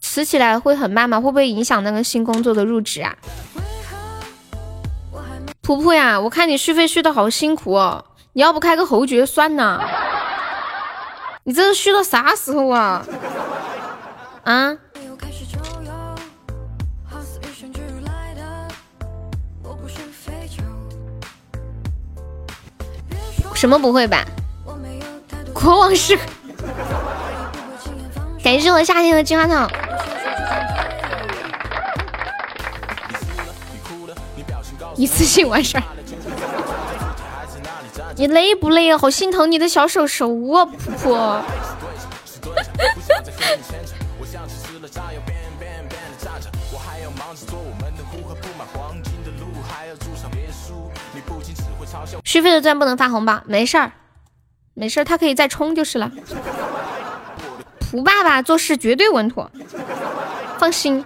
辞起来会很慢吗？会不会影响那个新工作的入职啊？噗噗呀，我看你续费续的好辛苦哦，你要不开个侯爵算呢？你这是续到啥时候啊？啊？什么不会吧？国王是？感谢我夏天的金花糖。一次性完事儿，你累不累啊？好心疼你的小手手啊，婆婆。续费的钻不能发红包，没事儿，没事儿，他可以再充就是了。蒲爸爸做事绝对稳妥，放心。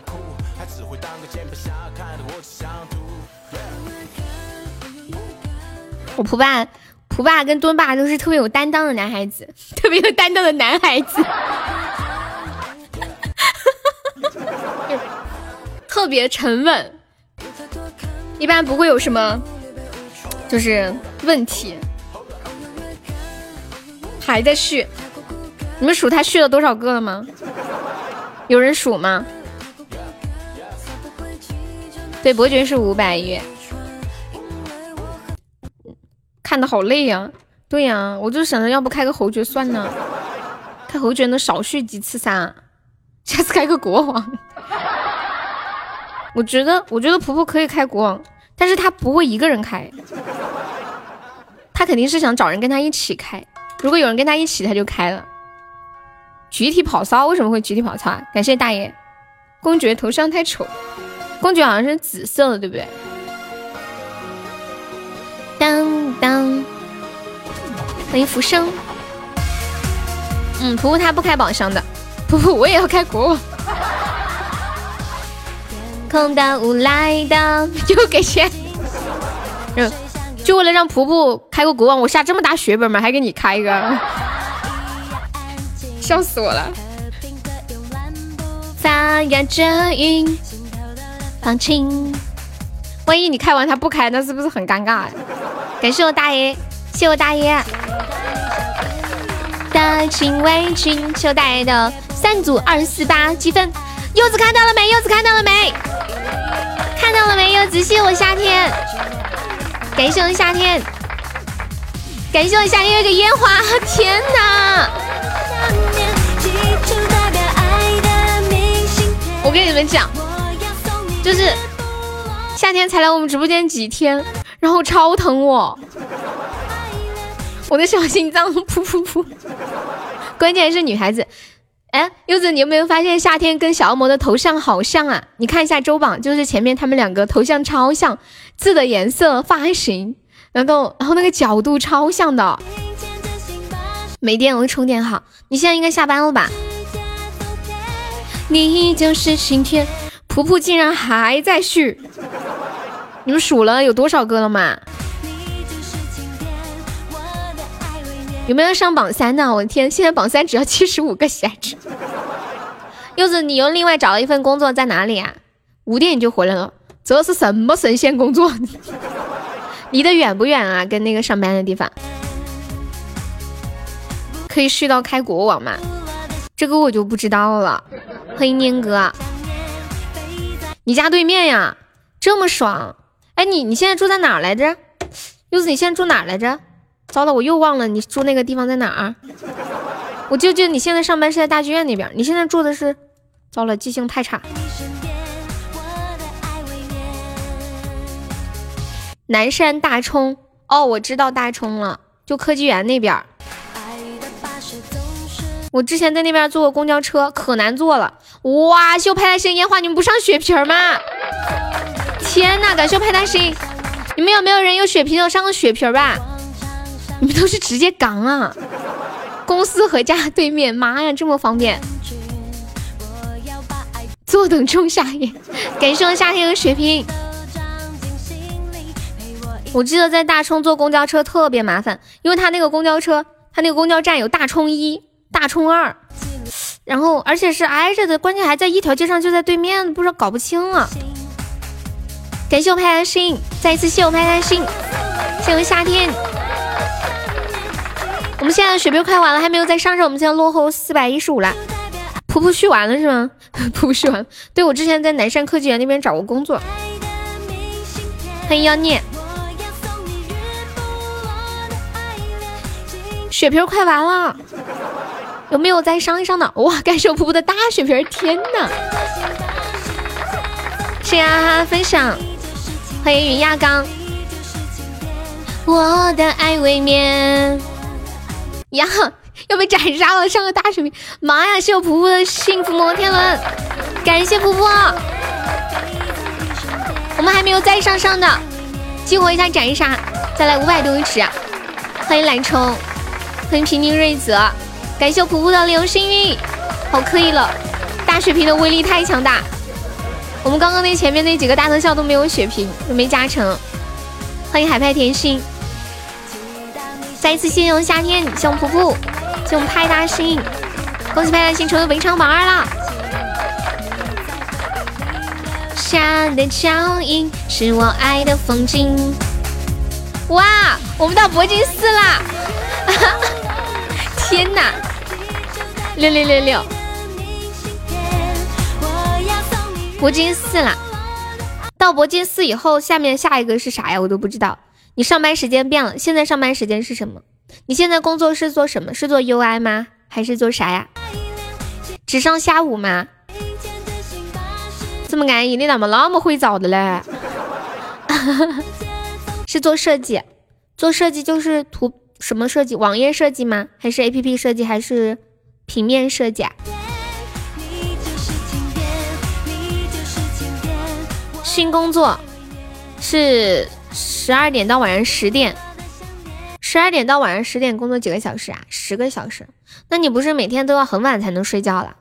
我蒲爸，蒲爸跟墩爸都是特别有担当的男孩子，特别有担当的男孩子，特别沉稳，一般不会有什么就是问题。还在续，你们数他续了多少个了吗？有人数吗？对，伯爵是五百月。看的好累呀，对呀，我就想着要不开个侯爵算了，开侯爵能少续几次噻，下次开个国王。我觉得，我觉得婆婆可以开国王，但是他不会一个人开，他肯定是想找人跟他一起开。如果有人跟他一起，他就开了。集体跑骚为什么会集体跑骚啊？感谢大爷，公爵头像太丑，公爵好像是紫色的，对不对？当当，欢迎浮生。嗯，婆婆她不开宝箱的，婆婆我也要开国王。空的无来的，就给钱。嗯，就为了让婆婆开个国王，我下这么大血本吗？还给你开一个，笑死我了。发芽着云，放晴。万一你开完他不开，那是不是很尴尬？感谢我大爷，谢我大爷。大情为情，谢我大爷的三组二四八积分。柚子看到了没？柚子看到了没？看到了没？柚子，谢我夏天，感谢我夏天，感谢我夏天有个烟花，天哪！我跟你们讲，就是。夏天才来我们直播间几天，然后超疼我，我的小心脏噗噗噗。关键是女孩子，哎，柚子，你有没有发现夏天跟小恶魔的头像好像啊？你看一下周榜，就是前面他们两个头像超像，字的颜色、发型，然后然后那个角度超像的。没电，我充电好。你现在应该下班了吧？你就是晴天。噗噗竟然还在续，你们数了有多少个了吗？有没有上榜三的？我的天，现在榜三只要七十五个喜爱值。柚子，你又另外找了一份工作，在哪里啊？五点你就回来了，这是什么神仙工作？离得 远不远啊？跟那个上班的地方，可以续到开国网吗？这个我就不知道了。欢迎念哥，你家对面呀，这么爽。哎，你你现在住在哪来着？柚子，你现在住哪来着？糟了，我又忘了你住那个地方在哪儿。我就记得你现在上班是在大剧院那边，你现在住的是？糟了，记性太差。南山大冲，哦，我知道大冲了，就科技园那边。我之前在那边坐过公交车，可难坐了。哇，秀派大星烟花，你们不上血瓶吗？天呐，感谢派大星。你们有没有人有血瓶的？上个血瓶吧。你们都是直接刚啊！公司和家对面，妈呀，这么方便！坐等仲夏夜，感谢我夏天的血瓶。我记得在大冲坐公交车特别麻烦，因为他那个公交车，他那个公交站有大冲一、大冲二，然后而且是挨着的，关键还在一条街上，就在对面，不知道搞不清了。感谢我派的心，再一次谢我派的心，谢我夏天。我们现在的血瓶快完了，还没有再上上，我们现在落后四百一十五了。噗噗续完了是吗？噗噗续完。对我之前在南山科技园那边找过工作。欢迎妖孽。血瓶快完了，有没有再上一上的？哇，感谢我噗噗的大血瓶！天呐！谢谢哈哈分享。欢迎云亚刚。我的爱未眠。呀，要被斩杀了！上个大水平，妈呀！谢我婆婆的幸福摩天轮，感谢婆婆。我们还没有再上上的，激活一下斩杀，再来五百多一尺。欢迎蓝冲，欢迎平宁瑞泽，感谢我婆婆的流星雨，好可以了！大血瓶的威力太强大，我们刚刚那前面那几个大特效都没有血瓶，都没加成。欢迎海派甜心。再一次谢谢我夏天，谢我噗噗，谢我们派大星，恭喜派大星成为本场榜二啦！山的脚印是我爱的风景。哇，我们到铂金四啦！天哪，六六六六，铂金四啦！到铂金四以后，下面下一个是啥呀？我都不知道。你上班时间变了，现在上班时间是什么？你现在工作是做什么？是做 UI 吗？还是做啥呀？只上下午吗？这么安逸，你怎么那么会找的嘞？是做设计，做设计就是图什么设计？网页设计吗？还是 APP 设计？还是平面设计？啊？新工作是。十二点到晚上十点，十二点到晚上十点工作几个小时啊？十个小时。那你不是每天都要很晚才能睡觉了？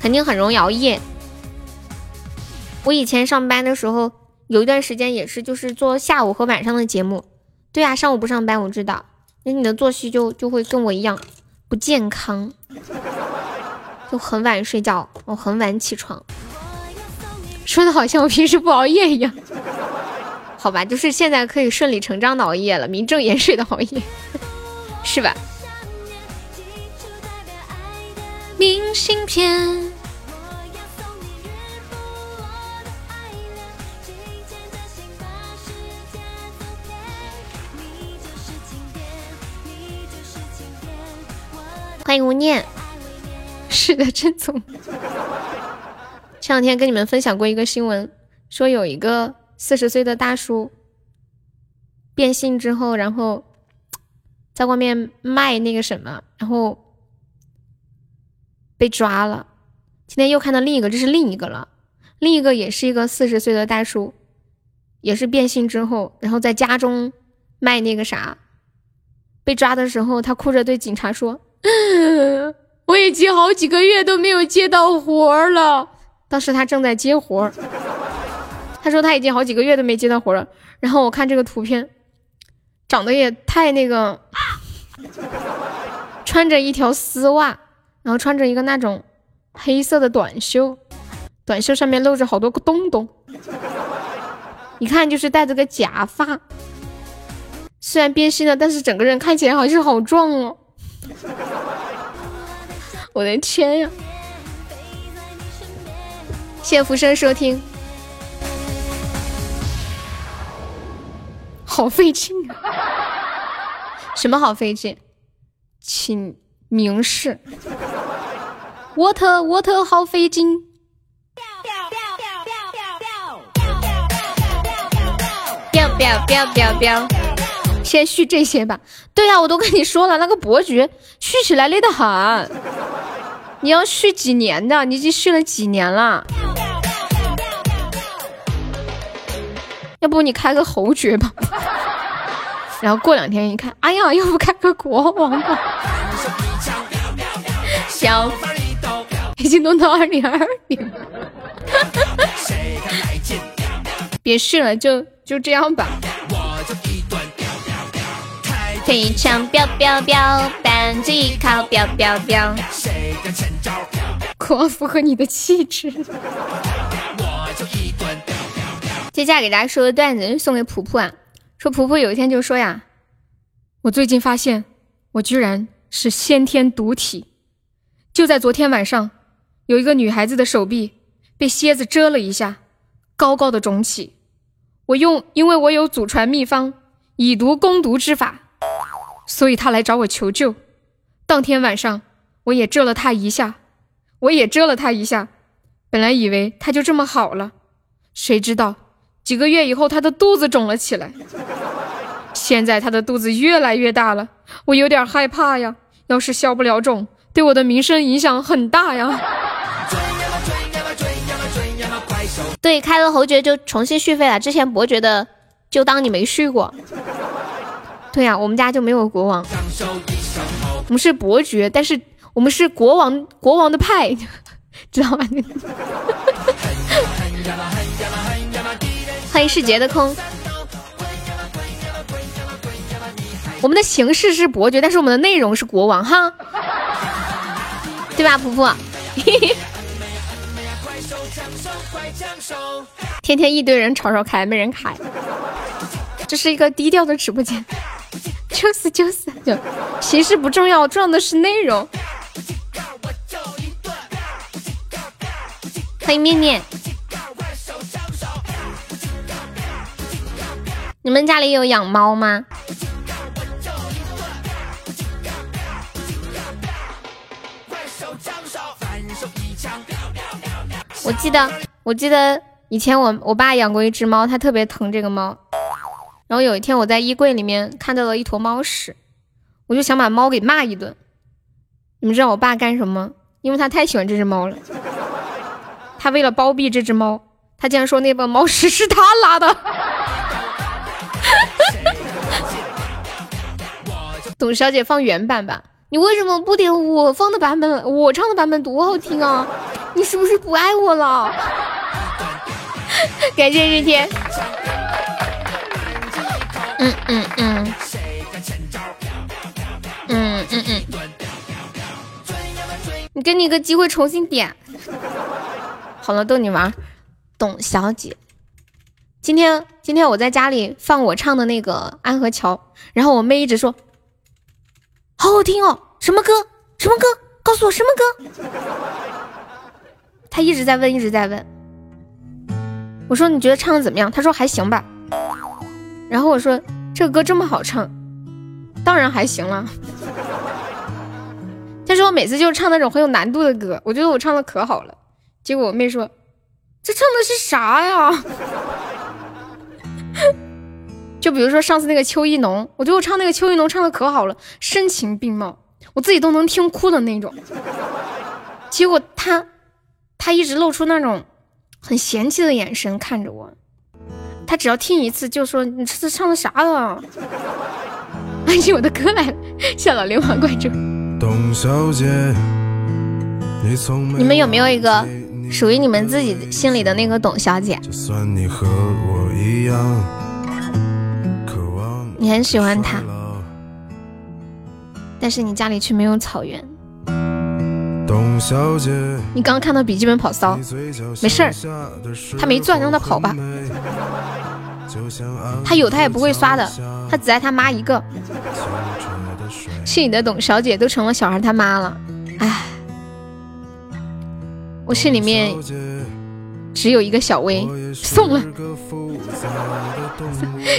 肯定很容易熬夜。我以前上班的时候，有一段时间也是，就是做下午和晚上的节目。对啊，上午不上班，我知道。那你的作息就就会跟我一样不健康，就很晚睡觉，我很晚起床。说的好像我平时不熬夜一样，好吧，就是现在可以顺理成章的熬夜了，名正言顺的熬夜，是吧？明信片。欢迎无念，是的，郑总。前两天跟你们分享过一个新闻，说有一个四十岁的大叔变性之后，然后在外面卖那个什么，然后被抓了。今天又看到另一个，这是另一个了，另一个也是一个四十岁的大叔，也是变性之后，然后在家中卖那个啥，被抓的时候，他哭着对警察说：“ 我已经好几个月都没有接到活了。”当时他正在接活儿，他说他已经好几个月都没接到活了。然后我看这个图片，长得也太那个，穿着一条丝袜，然后穿着一个那种黑色的短袖，短袖上面露着好多个洞洞，一看就是戴着个假发。虽然变性了，但是整个人看起来还是好壮哦！我的天呀！谢浮生收听，好费劲啊！什么好费劲？请明示。water water 好费劲。先续这些吧。对呀，我都跟你说了，那个伯爵续起来累得很。你要续几年的？你已经续了几年了？要不你开个侯爵吧，然后过两天一看，哎呀，要不开个国王吧？小已经弄到二零二零，别试了，就就这样吧。配枪飙飙飙，扳机一靠飙飙飙，国王符合你的气质。接下来给大家说个段子，送给普普啊。说普普有一天就说呀：“我最近发现我居然是先天毒体。就在昨天晚上，有一个女孩子的手臂被蝎子蛰了一下，高高的肿起。我用，因为我有祖传秘方，以毒攻毒之法，所以她来找我求救。当天晚上，我也蛰了她一下，我也蛰了她一下。本来以为她就这么好了，谁知道。”几个月以后，他的肚子肿了起来。现在他的肚子越来越大了，我有点害怕呀。要是消不了肿，对我的名声影响很大呀。对，开了侯爵就重新续费了，之前伯爵的就当你没续过。对呀，我们家就没有国王，我们是伯爵，但是我们是国王，国王的派，知道吗？欢迎世杰的空，我们的形式是伯爵，但是我们的内容是国王哈，对吧？普普，天天一堆人吵吵开，没人开，这是一个低调的直播间，就是就是，形式不重要，重要的是内容。欢迎面面。你们家里有养猫吗？我记得，我记得以前我我爸养过一只猫，他特别疼这个猫。然后有一天我在衣柜里面看到了一坨猫屎，我就想把猫给骂一顿。你们知道我爸干什么？因为他太喜欢这只猫了，他为了包庇这只猫，他竟然说那包猫屎是他拉的。董小姐放原版吧，你为什么不点我放的版本？我唱的版本多好听啊！你是不是不爱我了？感谢日天。嗯嗯嗯。嗯嗯嗯。你给你个机会重新点。好了，逗你玩。董小姐，今天今天我在家里放我唱的那个《安河桥》，然后我妹一直说。好好听哦，什么歌？什么歌？告诉我什么歌？他一直在问，一直在问。我说你觉得唱的怎么样？他说还行吧。然后我说这个歌这么好唱，当然还行了。他说我每次就是唱那种很有难度的歌，我觉得我唱的可好了。结果我妹说这唱的是啥呀？就比如说上次那个邱一农，我觉得我唱那个邱意浓唱的可好了，声情并茂，我自己都能听哭的那种。结果他，他一直露出那种很嫌弃的眼神看着我，他只要听一次就说你这次唱的啥了？安静，我的歌来了，谢老流氓关注。董小姐，你们有没有一个属于你们自己心里的那个董小姐？就算你和我一样你很喜欢他，但是你家里却没有草原。董小姐，你刚刚看到笔记本跑骚，没事儿，他没钻，让他跑吧。他有他也不会刷的，他只爱他妈一个。是你的董小姐都成了小孩他妈了，唉，我心里面只有一个小薇，送了。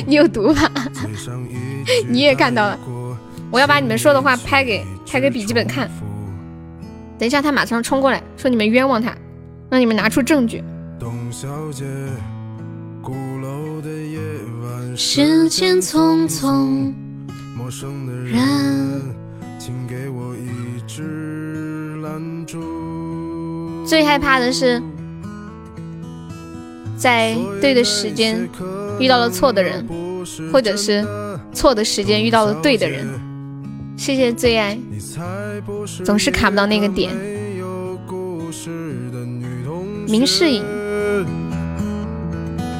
你有毒吧？你也看到了，我要把你们说的话拍给拍给笔记本看。等一下，他马上冲过来，说你们冤枉他，让你们拿出证据。董小姐，鼓楼的夜晚时间匆匆，陌生的人，请给我一支蜡烛。最害怕的是，在对的时间遇到了错的人，或者是错的时间遇到了对的人。谢谢最爱，总是卡不到那个点。明世隐。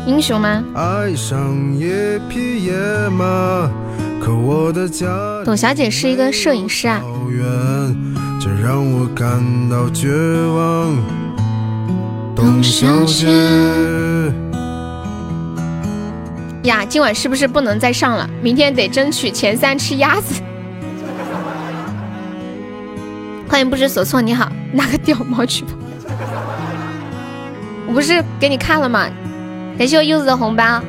英雄吗？董小姐是一个摄影师啊。董小姐呀，今晚是不是不能再上了？明天得争取前三吃鸭子。欢迎不知所措，你好，拿个屌毛去吧。我不是给你看了吗？感谢我柚子的红包，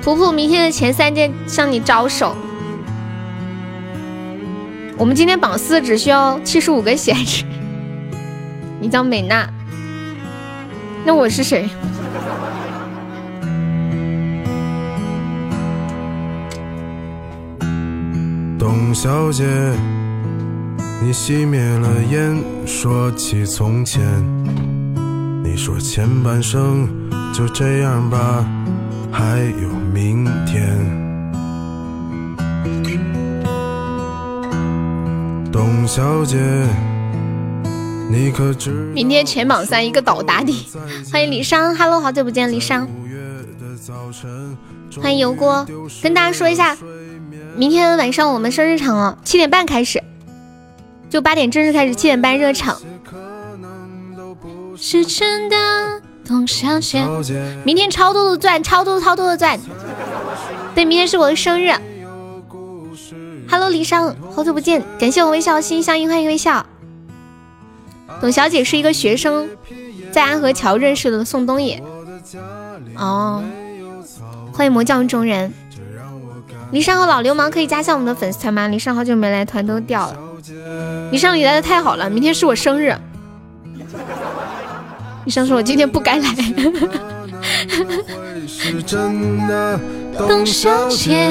普普，明天的前三件向你招手。我们今天榜四只需要七十五个血值。你叫美娜，那我是谁？董小姐，你熄灭了烟，说起从前。你说前半生就这样吧，还有明天。董小姐，明天全榜三一个倒打底。欢迎李商，Hello，好久不见，李商。欢迎油锅，跟大家说一下，明天晚上我们生日场哦，七点半开始，就八点正式开始，七点半热场。是真的，董小姐。明天超多的钻，超多超多的钻。对，明天是我的生日。Hello，离殇，好久不见，感谢我微笑心相印，欢迎微笑。董小姐是一个学生，在安河桥认识的宋冬野。哦，欢迎魔将中人。离殇和老流氓可以加下我们的粉丝团吗？离殇好久没来，团都掉了。离殇你来的太好了，明天是我生日。医生说：“我今天不该来。”董小姐，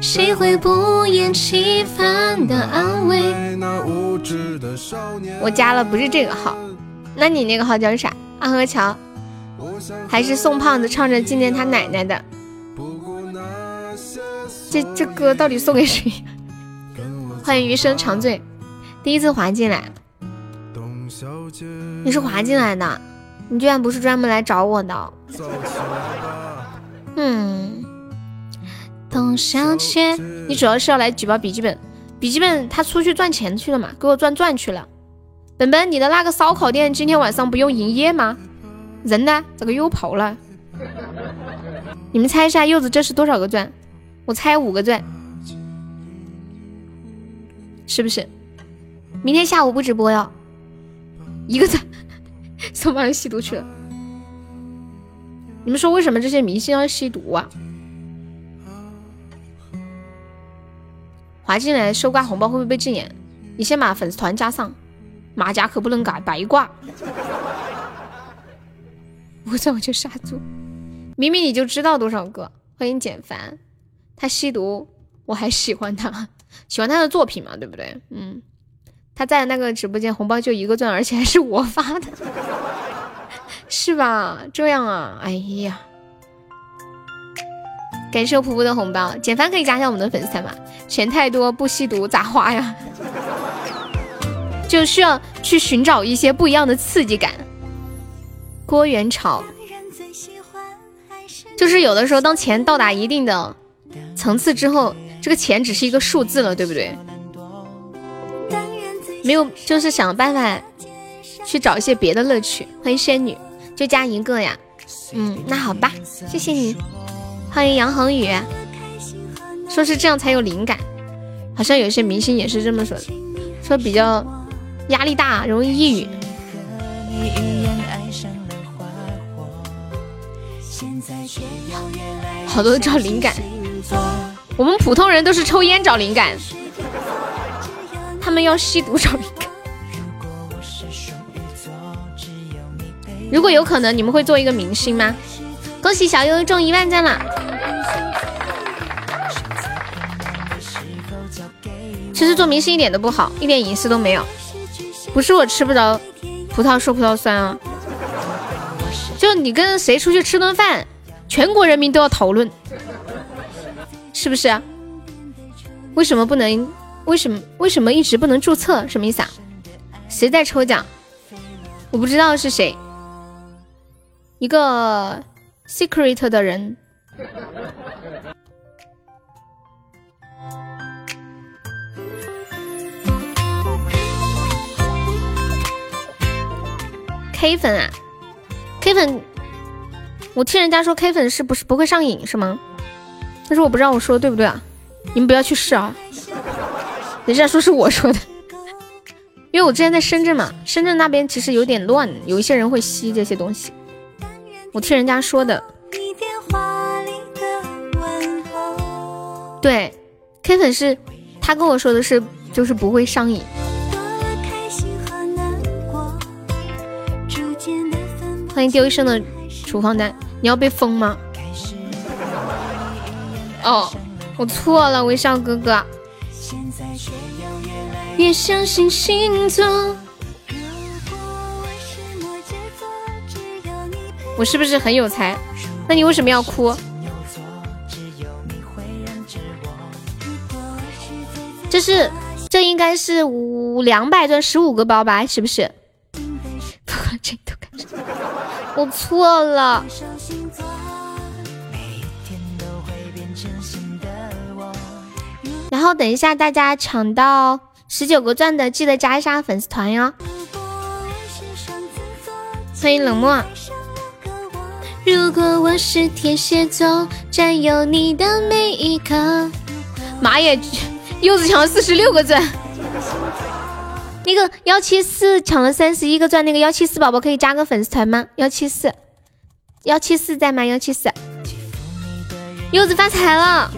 谁会不厌其烦的安慰？我加了，不是这个号，那你那个号叫啥？安河桥，还是宋胖子唱着纪念他奶奶的？这这歌到底送给谁？欢迎余生长醉，第一次滑进来。你是滑进来的，你居然不是专门来找我的。嗯，董小姐，你主要是要来举报笔记本，笔记本他出去赚钱去了嘛，给我赚赚去了。本本，你的那个烧烤店今天晚上不用营业吗？人呢？这个又跑了。你们猜一下，柚子这是多少个钻？我猜五个钻，是不是？明天下午不直播哟。一个赞，送把人吸毒去了。你们说为什么这些明星要吸毒啊？滑进来收挂红包会不会被禁言？你先把粉丝团加上，马甲可不能改，白挂。我在我就杀猪。明明你就知道多少个。欢迎简凡，他吸毒，我还喜欢他，喜欢他的作品嘛，对不对？嗯。他在那个直播间红包就一个钻，而且还是我发的，是吧？这样啊，哎呀，感谢我瀑布的红包，简凡可以加一下我们的粉丝团吗？钱太多不吸毒咋花呀？就需要去寻找一些不一样的刺激感。郭元朝，就是有的时候，当钱到达一定的层次之后，这个钱只是一个数字了，对不对？没有，就是想办法去找一些别的乐趣。欢迎仙女，就加一个呀。嗯，那好吧，谢谢你。欢迎杨恒宇，说是这样才有灵感，好像有些明星也是这么说的，说比较压力大，容易抑郁。好多找灵感，我们普通人都是抽烟找灵感，他们要吸毒找灵感。如果有可能，你们会做一个明星吗？恭喜小优中一万赞了。其实做明星一点都不好，一点隐私都没有。不是我吃不着葡萄说葡萄酸啊，就你跟谁出去吃顿饭，全国人民都要讨论，是不是？为什么不能？为什么为什么一直不能注册？什么意思啊？谁在抽奖？我不知道是谁。一个 secret 的人，K 粉啊，K 粉，我听人家说 K 粉是不是不会上瘾是吗？但是我不知道我说的对不对啊，你们不要去试啊，人家说是我说的，因为我之前在深圳嘛，深圳那边其实有点乱，有一些人会吸这些东西。我听人家说的，对，K 粉是他跟我说的是，就是不会上瘾。欢迎丢一生的处方单，你要被封吗？哦，我错了，微笑哥哥。越相信星座。我是不是很有才？那你为什么要哭？这是这应该是五两百钻十五个包吧？是不是？我错了。然后等一下，大家抢到十九个钻的，记得加一下粉丝团哟。欢迎冷漠。如果我是天蝎座，占有你的每一刻。妈耶，柚子抢了四十六个钻。那个幺七四抢了三十一个钻，那个幺七四宝宝可以加个粉丝团吗？幺七四，幺七四在吗？幺七四，柚子发财了。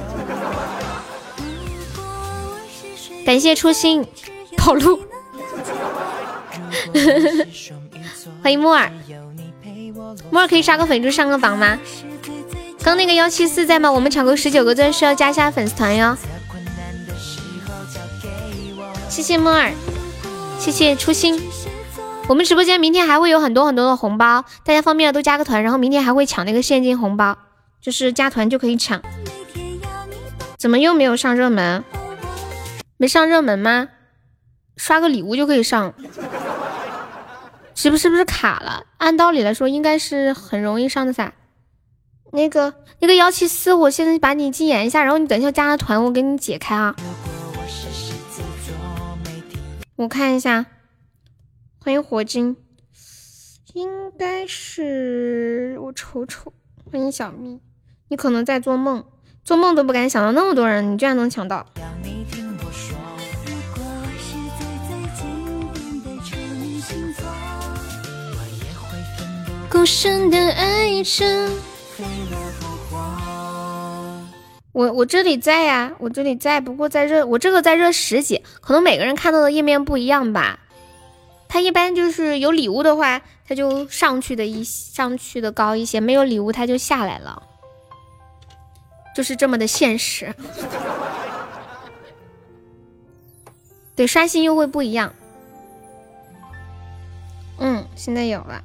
感谢初心跑路。欢迎木耳。莫尔可以刷个粉猪上个榜吗？刚那个幺七四在吗？我们抢够十九个钻需要加一下粉丝团哟。谢谢莫尔，谢谢初心。我们直播间明天还会有很多很多的红包，大家方便的都加个团，然后明天还会抢那个现金红包，就是加团就可以抢。怎么又没有上热门？没上热门吗？刷个礼物就可以上。是不是不是卡了？按道理来说应该是很容易上的噻。那个那个幺七四，我现在把你禁言一下，然后你等一下加了团，我给你解开啊。我看一下，欢迎火金，应该是我瞅瞅。欢迎小咪，你可能在做梦，做梦都不敢想到那么多人，你居然能抢到。孤身的爱着。我我这里在呀，我这里在，不过在热，我这个在热十几，可能每个人看到的页面不一样吧。他一般就是有礼物的话，他就上去的一上去的高一些，没有礼物他就下来了，就是这么的现实。对，刷新又会不一样。嗯，现在有了。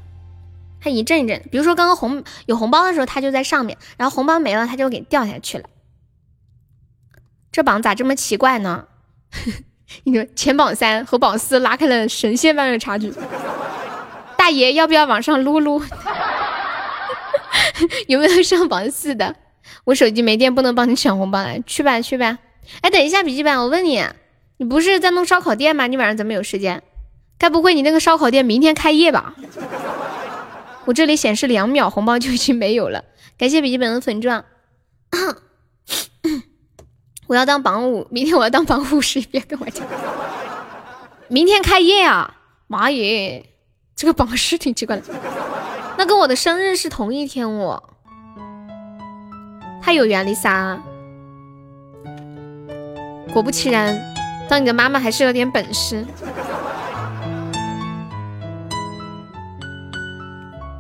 它一阵一阵，比如说刚刚红有红包的时候，它就在上面，然后红包没了，它就给掉下去了。这榜咋这么奇怪呢？你说前榜三和榜四拉开了神仙般的差距。大爷要不要往上撸撸？有没有上榜四的？我手机没电，不能帮你抢红包了，去吧去吧。哎，等一下，笔记本，我问你，你不是在弄烧烤店吗？你晚上怎么有时间？该不会你那个烧烤店明天开业吧？我这里显示两秒红包就已经没有了。感谢笔记本的粉钻。我要当榜五，明天我要当榜五十，别跟我讲。明天开业啊！妈耶，这个榜是挺奇怪的。那跟我的生日是同一天哦，太有缘丽莎。果不其然，当你的妈妈还是有点本事。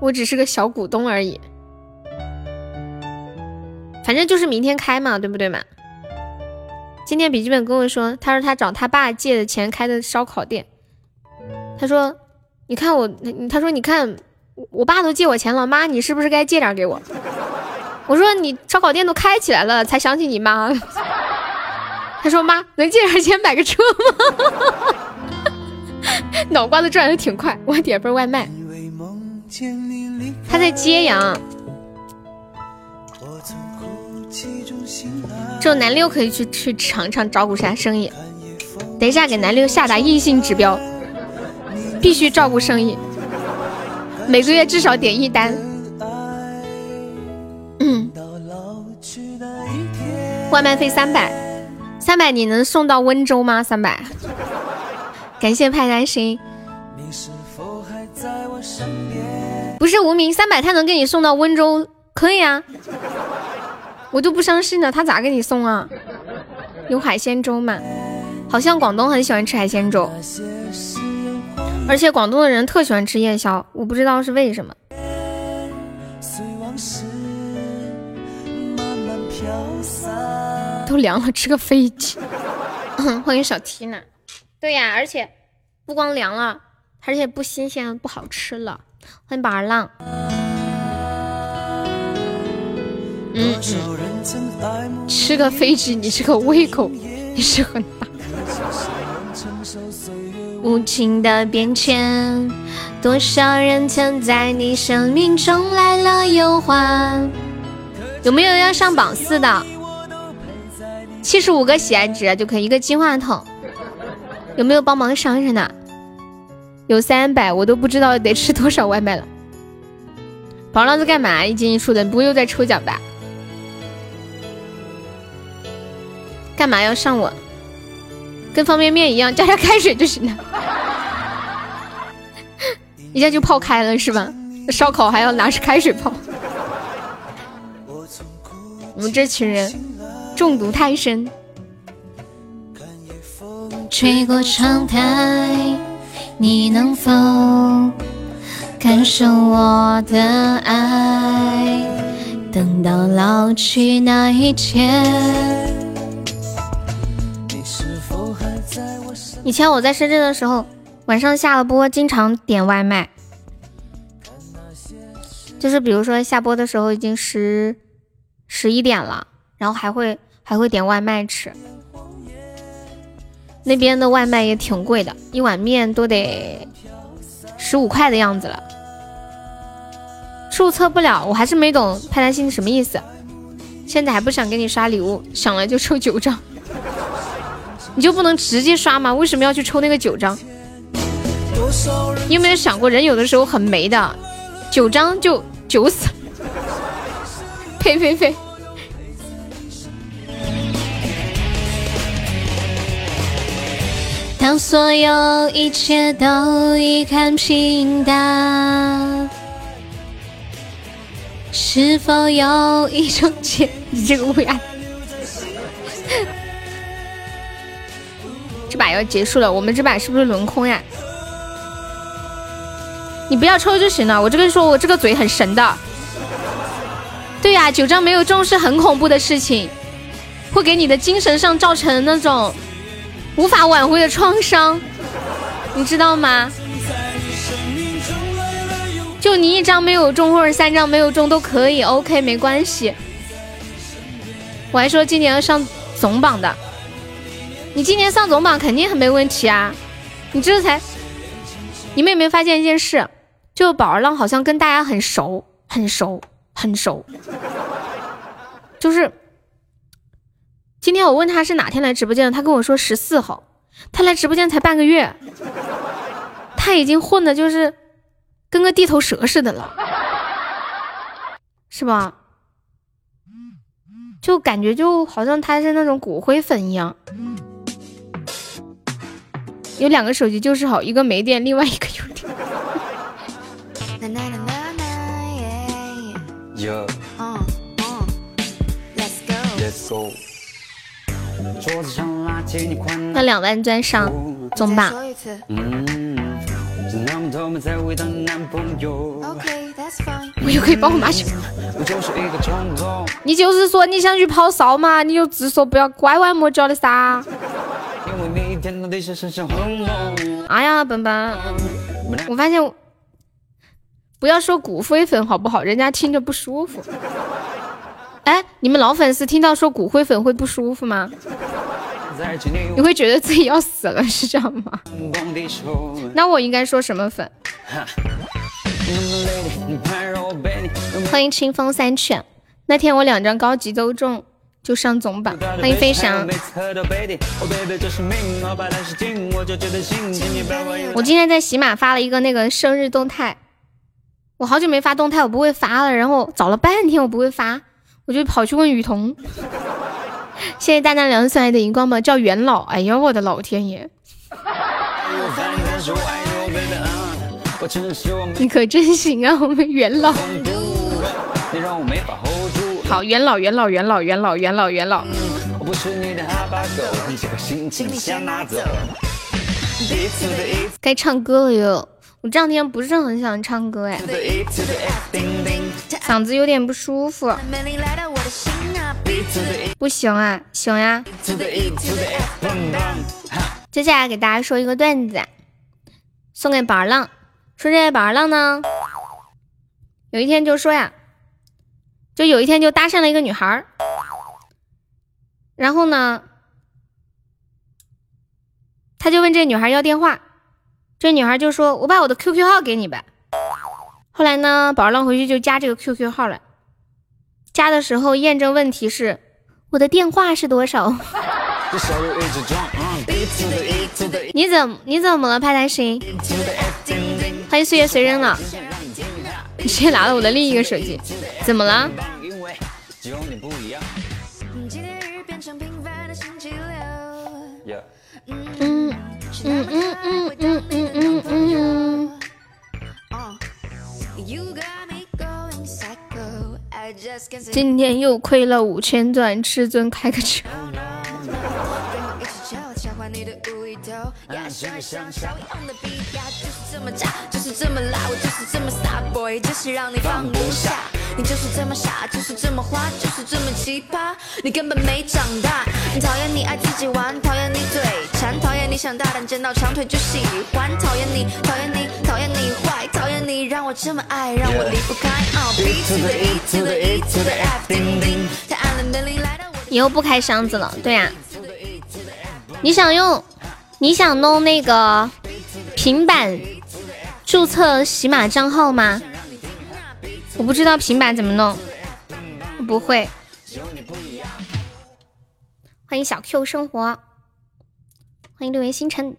我只是个小股东而已，反正就是明天开嘛，对不对嘛？今天笔记本跟我说，他说他找他爸借的钱开的烧烤店。他说：“你看我，他说你看我爸都借我钱了，妈你是不是该借点给我？”我说：“你烧烤店都开起来了，才想起你妈。”他说：“妈能借点钱买个车吗？” 脑瓜子转的挺快，我点份外卖。他在揭阳。只有南六可以去去尝尝照顾下生意。等一下给南六下达硬性指标，必须照顾生意，每个月至少点一单。嗯，外卖费三百，三百你能送到温州吗？三百，感谢派单心。不是无名，三百他能给你送到温州，可以啊。我就不相信了，他咋给你送啊？有海鲜粥吗？好像广东很喜欢吃海鲜粥，而且广东的人特喜欢吃夜宵，我不知道是为什么。都凉了，吃个飞机。欢迎小缇娜？对呀，而且不光凉了，而且不新鲜，不好吃了。欢迎宝儿浪。嗯嗯，吃个飞机，你这个胃口也是很大。无情的变迁，多少人曾在你生命中来了又还。有没有要上榜四的？七十五个喜爱值就可以一个金话筒。有没有帮忙上上的？有三百，我都不知道得吃多少外卖了。宝浪在干嘛？一进一出的，不会又在抽奖吧？干嘛要上我？跟方便面一样，加点开水就行了，一下就泡开了是吧？烧烤还要拿着开水泡。我们这群人中毒太深。吹过窗台，你能否感受我的爱？等到老去那一天。以前我在深圳的时候，晚上下了播经常点外卖，就是比如说下播的时候已经十十一点了，然后还会还会点外卖吃。那边的外卖也挺贵的，一碗面都得十五块的样子了。注册不了，我还是没懂派大星什么意思。现在还不想给你刷礼物，想了就抽九张。你就不能直接刷吗？为什么要去抽那个九张？你有没有想过，人有的时候很没的，九张就九死。呸 呸呸！当所有一切都已看平淡，是否有一种解？你这个乌鸦。这把要结束了，我们这把是不是轮空呀？你不要抽就行了。我这个说，我这个嘴很神的。对呀，九张没有中是很恐怖的事情，会给你的精神上造成那种无法挽回的创伤，你知道吗？就你一张没有中或者三张没有中都可以，OK 没关系。我还说今年要上总榜的。你今年上总榜肯定很没问题啊！你这才，你们有没有发现一件事？就宝儿浪好像跟大家很熟，很熟，很熟，就是今天我问他是哪天来直播间的，他跟我说十四号，他来直播间才半个月，他已经混的就是跟个地头蛇似的了，是吧？就感觉就好像他是那种骨灰粉一样。有两个手机就是好，一个没电，另外一个有电。那两万钻上中吧。我又可以帮我妈去。你就是说你想去跑骚嘛？你就直说，不要拐弯抹角的噻。哎呀，笨笨，我发现不要说骨灰粉好不好？人家听着不舒服。哎，你们老粉丝听到说骨灰粉会不舒服吗？你会觉得自己要死了是这样吗？那我应该说什么粉？欢迎清风三犬。那天我两张高级都中。就上总榜，欢迎飞翔。我今天在喜马发了一个那个生日动态，我好久没发动态，我不会发了。然后找了半天我不会发，我就跑去问雨桐。谢谢大家两送来的荧光棒，叫元老。哎呀，我的老天爷！你可真行啊，我们元老。好，元老，元老，元老，元老，元老，元老。该唱歌了哟，我这两天不是很想唱歌哎，嗓子有点不舒服。不行啊，行呀。接下来给大家说一个段子，送给宝儿浪。说这宝儿浪呢，有一天就说呀。就有一天就搭讪了一个女孩儿，然后呢，他就问这女孩要电话，这女孩就说：“我把我的 QQ 号给你呗。”后来呢，宝儿浪回去就加这个 QQ 号了，加的时候验证问题是：“我的电话是多少？” 你怎么你怎么了，派大星？欢迎岁月随人了。你直接拿了我的另一个手机，怎么了？嗯今天又亏了五千钻，至尊开个 车。就是这么辣，我就是这么傻 boy，就是让你放不下。你就是这么傻，就是这么花，就是这么奇葩。你根本没长大。你讨厌你爱自己玩，讨厌你嘴馋，讨厌你想大胆见到长腿就喜欢。讨厌你，讨厌你，讨厌你坏，讨厌你让我这么爱，让我离不开。B to the E to the E to the F，叮叮。太暗了，门铃来到我。你又不开箱子了，对呀。你想用，你想弄那个平板。注册喜马账号吗？我不知道平板怎么弄，我不会。欢迎小 Q 生活，欢迎六月星辰。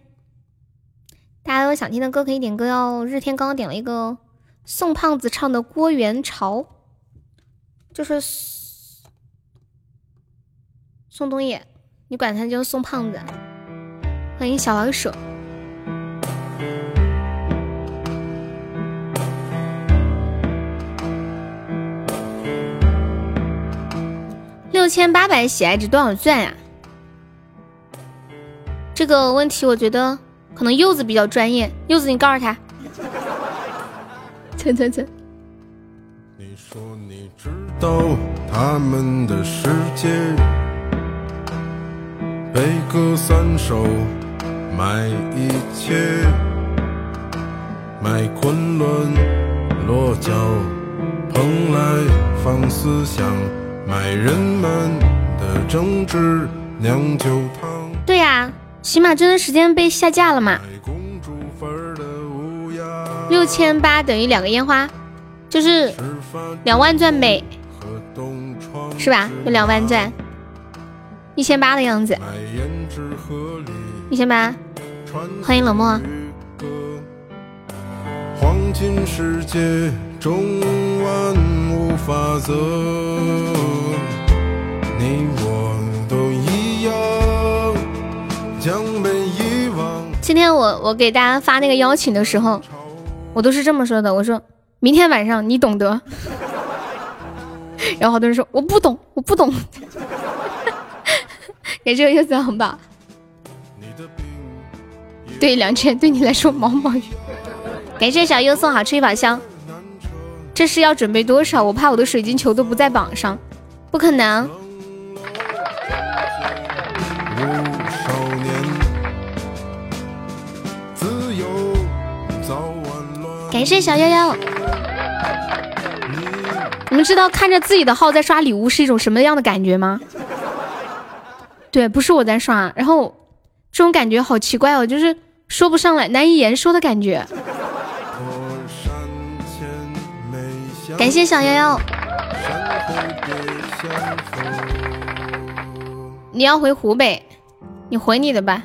大家有想听的歌可以点歌哟。日天刚刚点了一个宋胖子唱的《郭元潮》，就是宋冬野，你管他叫宋胖子。欢迎小老鼠。六千八百喜爱值多少钻呀？这个问题我觉得可能柚子比较专业。柚子，你告诉他。蹭蹭蹭。你说你知道他们的世界，悲歌三首，买一切，买昆仑，落脚，蓬莱，放思想。卖人们的政治酿酒汤。对呀，喜马这段时间被下架了嘛？六千八等于两个烟花，就是两万钻呗，是吧？有两万钻，一千八的样子，一千八。欢迎冷漠。今天我我给大家发那个邀请的时候，我都是这么说的，我说明天晚上你懂得。然后好多人说我不懂，我不懂。给这个柚子红包。对，两千对你来说毛毛雨。感谢小优送好吃一把香。这是要准备多少？我怕我的水晶球都不在榜上，不可能。感谢小幺幺，你们知道看着自己的号在刷礼物是一种什么样的感觉吗？对，不是我在刷，然后这种感觉好奇怪哦，就是说不上来，难以言说的感觉。感谢小幺幺，你要回湖北，你回你的吧，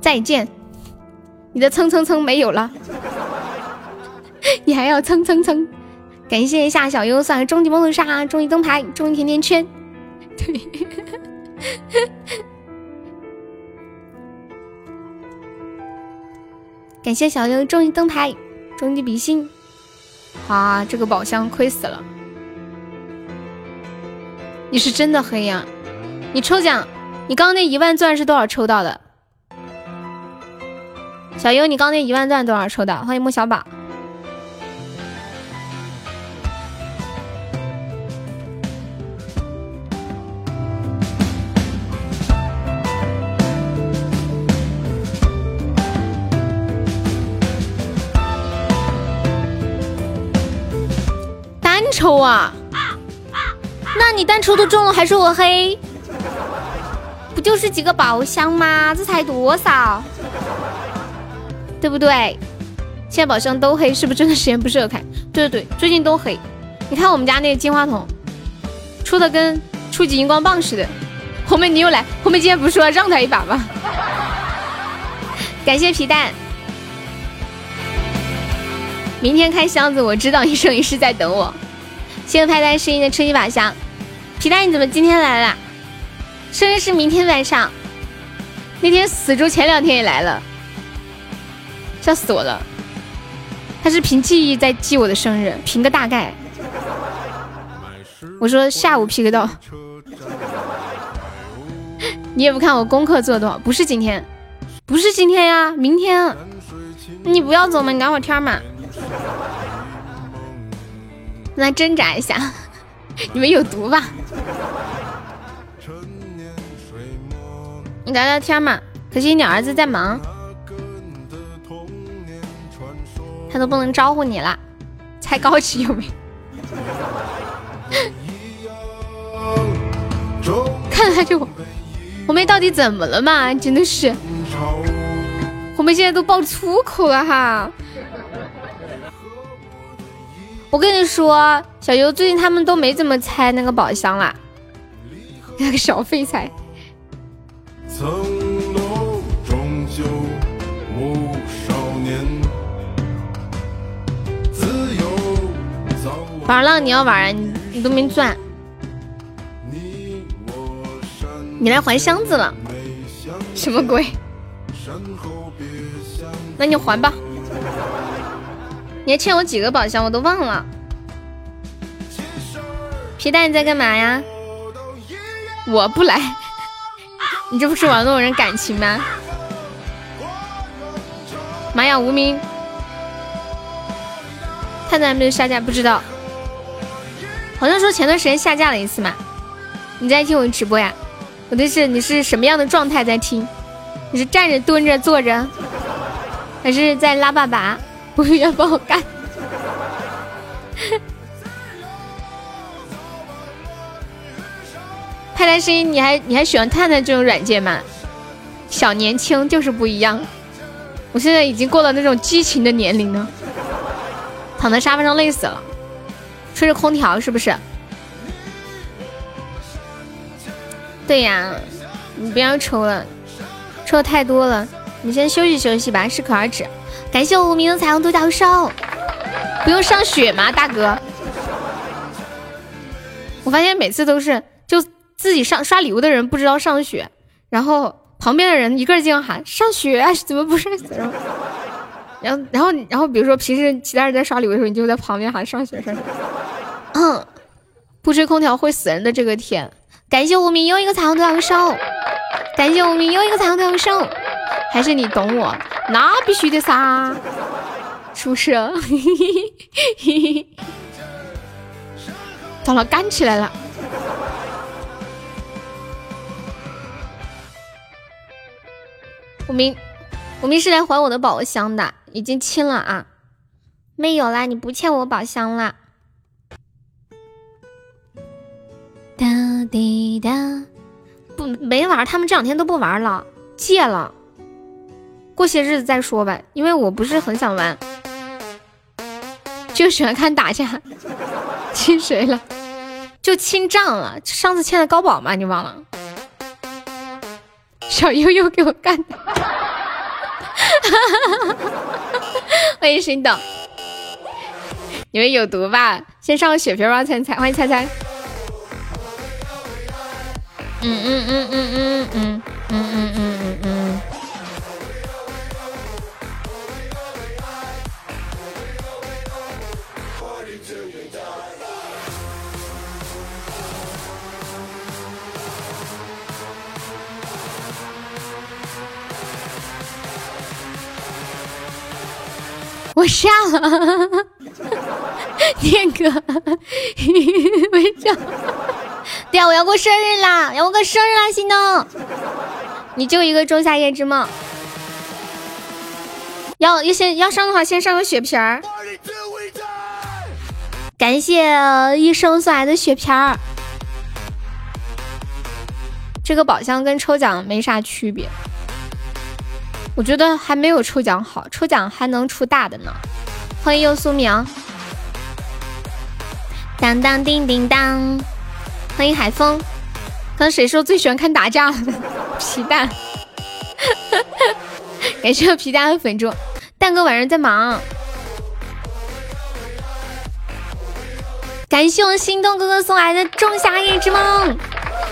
再见。你的蹭蹭蹭没有了，你还要蹭蹭蹭！感谢一下小优算终极梦龙沙，终极灯牌，终极甜甜圈。对，感谢小优终极灯牌，终极比心。啊，这个宝箱亏死了！你是真的黑呀？你抽奖，你刚刚那一万钻是多少抽到的？小优，你刚那一万钻多少抽的？欢迎莫小宝。抽啊？那你单抽都中了，还说我黑？不就是几个宝箱吗？这才多少？对不对？现在宝箱都黑，是不是真的时间不适合开？对对对，最近都黑。你看我们家那个金话筒，出的跟初级荧光棒似的。红梅你又来，红梅今天不是说让他一把吗？感谢皮蛋。明天开箱子，我知道一生一世在等我。谢谢派单声音的初级宝箱。皮蛋你怎么今天来了？生日是明天晚上。那天死猪前两天也来了。笑死我了！他是凭记忆在记我的生日，凭个大概。我说下午 PK 到，你也不看我功课做多少？不是今天，不是今天呀，明天。你不要走嘛，你聊会天嘛。来挣扎一下，你们有毒吧？你聊聊天嘛，可惜你儿子在忙。他都不能招呼你了，才高级有没有？看他就红梅到底怎么了嘛？真的是，红梅现在都爆粗口了哈！我跟你说，小优最近他们都没怎么拆那个宝箱啦，那个小废材。玩了，你要玩，你你都没钻，你来还箱子了，什么鬼？那你还吧，你还欠我几个宝箱，我都忘了。皮蛋你在干嘛呀？我不来，你这不是玩弄人感情吗？玛雅，无名，探探还没有下架，不知道。好像说前段时间下架了一次嘛，你在听我直播呀？我的是你是什么样的状态在听？你是站着、蹲着、坐着，还是在拉粑粑？不要帮我干！派来声音，你还你还喜欢探探这种软件吗？小年轻就是不一样，我现在已经过了那种激情的年龄了。躺在沙发上累死了，吹着空调是不是？对呀，你不要抽了，抽的太多了，你先休息休息吧，适可而止。感谢我无名的彩虹独角兽，不用上血吗，大哥？我发现每次都是就自己上刷礼物的人不知道上血，然后旁边的人一个劲喊上血，怎么不上血？然后然后然后比如说平时其他人在刷礼物的时候，你就在旁边喊上血上血。嗯，不吹空调会死人的这个天。感谢无名又一个彩虹独角兽，感谢无名又一个彩虹独角兽，还是你懂我？那必须的噻，是不是？糟了，干起来了！无名，无名是来还我的宝箱的，已经清了啊，没有啦，你不欠我宝箱啦。哒滴哒，不没玩，他们这两天都不玩了，戒了，过些日子再说吧。因为我不是很想玩，就喜欢看打架。亲谁了？就清账了。上次欠的高宝嘛，你忘了？小悠悠给我干的。欢迎心动，你们有毒吧？先上个血瓶吧，猜猜。欢迎猜猜。嗯嗯嗯嗯嗯嗯嗯嗯嗯嗯嗯。我下了，念哥，微笑。对呀，我要过生日啦！要过生日啦，心动！你就一个仲夏夜之梦。要要先要上的话，先上个血瓶儿。感谢医生送来的血瓶儿。这个宝箱跟抽奖没啥区别，我觉得还没有抽奖好，抽奖还能出大的呢。欢迎又苏明。当当叮叮当。欢迎海风，刚谁说最喜欢看打架了？皮蛋，感谢皮蛋和粉猪，蛋哥晚上在忙。感谢我心动哥哥送来的仲夏夜之梦，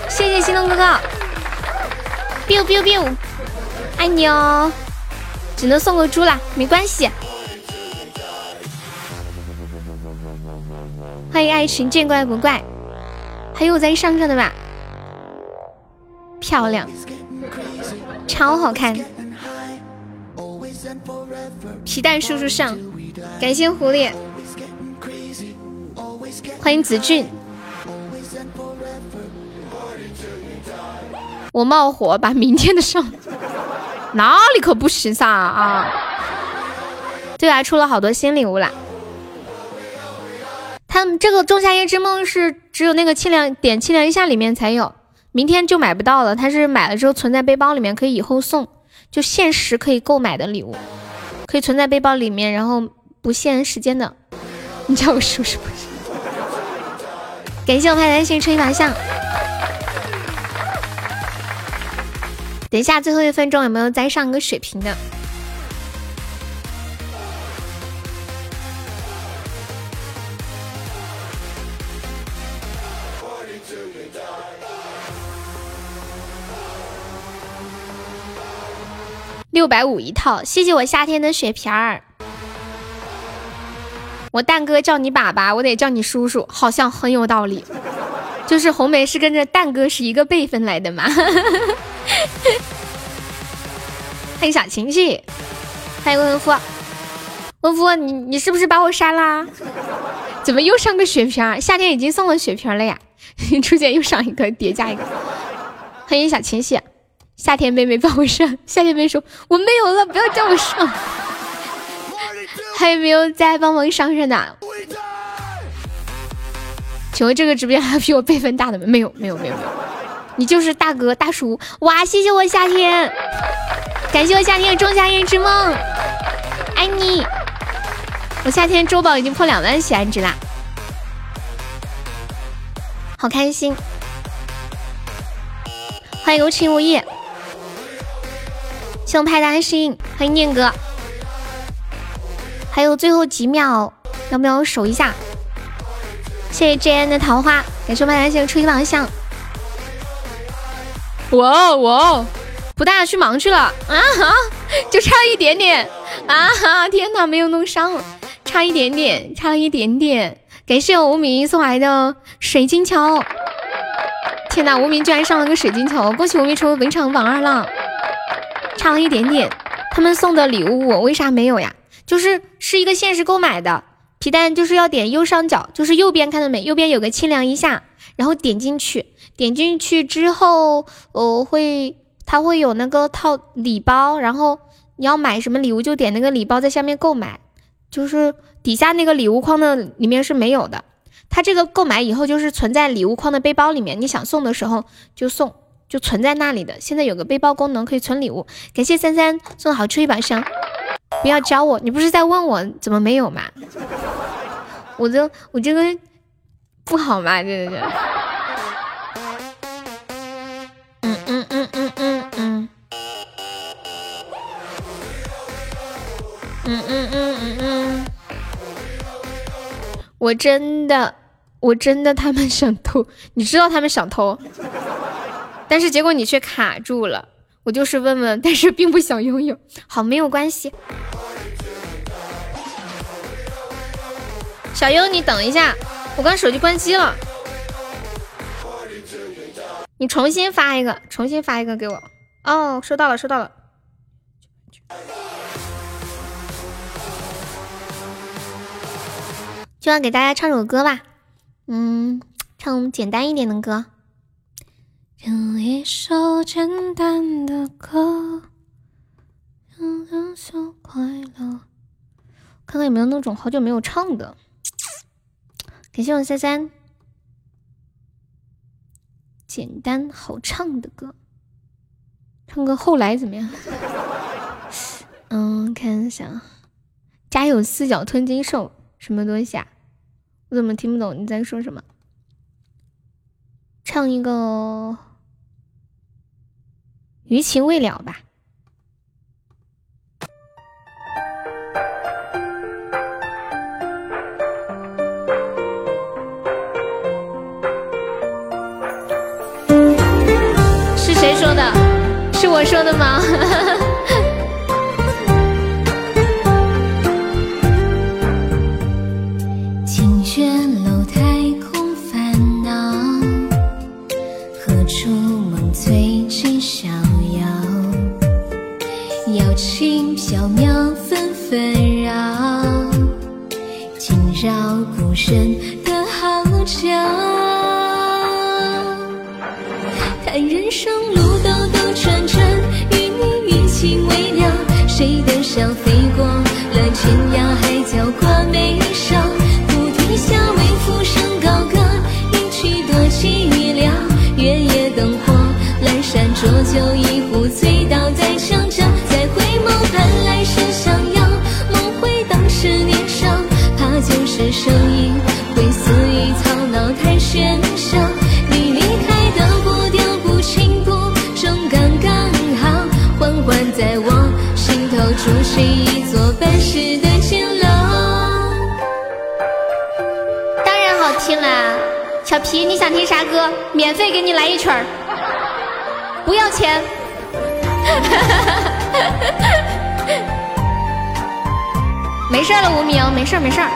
谢谢心动哥哥。biu biu biu，爱你哦，只能送个猪啦，没关系。欢迎爱情见怪不怪。还有在上上的吧，漂亮，超好看。皮蛋叔叔上，感谢狐狸，欢迎子俊。我冒火把明天的上，哪里可不行噻啊！对啊，出了好多新礼物啦。他们这个仲夏夜之梦是只有那个清凉点清凉一下里面才有，明天就买不到了。它是买了之后存在背包里面，可以以后送，就限时可以购买的礼物，可以存在背包里面，然后不限时间的。你叫我叔叔不是？感谢我派大星吹麻将。等一下最后一分钟有没有再上个水瓶的？六百五一套，谢谢我夏天的血瓶儿。我蛋哥叫你爸爸，我得叫你叔叔，好像很有道理。就是红梅是跟着蛋哥是一个辈分来的嘛。欢迎小情绪，欢迎温夫，温夫，你你是不是把我删啦？怎么又上个血瓶？夏天已经送了血瓶了呀，出现又上一个叠加一个。欢迎小情绪。夏天妹妹帮我上，夏天妹说我没有了，不要叫我上。还有没有在帮忙上上的？请问这个直播间还有比我辈分大的吗？没有，没有，没有，没有。你就是大哥大叔哇！谢谢我夏天，感谢我夏天的仲夏夜之梦，爱你。我夏天周宝已经破两万喜爱值啦，好开心！欢迎无情无义，谢我派大星，欢迎念哥，还有最后几秒，要不要守一下？谢谢 JN 的桃花，感谢我派大星初级榜上。哇哦哇哦，不带去忙去了啊哈，就差一点点啊哈！天哪，没有弄伤，差一点点，差了一点点。感谢我无名送来的水晶球，天哪，无名居然上了个水晶球，恭喜无名成为本场榜二了，差了一点点。他们送的礼物我为啥没有呀？就是是一个限时购买的皮蛋，就是要点右上角，就是右边看到没？右边有个清凉一下，然后点进去。点进去之后，呃，会它会有那个套礼包，然后你要买什么礼物就点那个礼包在下面购买，就是底下那个礼物框的里面是没有的。它这个购买以后就是存在礼物框的背包里面，你想送的时候就送，就存在那里的。现在有个背包功能可以存礼物，感谢三三送好吃一把香，不要教我，你不是在问我怎么没有吗？我这我这个不好吗？这这。嗯嗯嗯嗯嗯，我真的，我真的，他们想偷，你知道他们想偷，但是结果你却卡住了。我就是问问，但是并不想拥有。好，没有关系。小优，你等一下，我刚手机关机了，你重新发一个，重新发一个给我。哦，收到了，收到了。就要给大家唱首歌吧，嗯，唱简单一点的歌。唱一首简单的歌，快乐。看看有没有那种好久没有唱的。感谢我三三，简单好唱的歌，唱个后来怎么样？嗯，看一下，家有四脚吞金兽，什么东西啊？我怎么听不懂你在说什么？唱一个余情未了吧。是谁说的？是我说的吗？真的号角，看人生路兜兜转转，与你余情未了，谁的笑飞过了天涯海角挂眉梢，菩提下为浮生高歌，一曲多寂寥，月夜灯火阑珊，浊酒一小皮，你想听啥歌？免费给你来一曲儿，不要钱。没事儿了，无名，没事儿没事儿。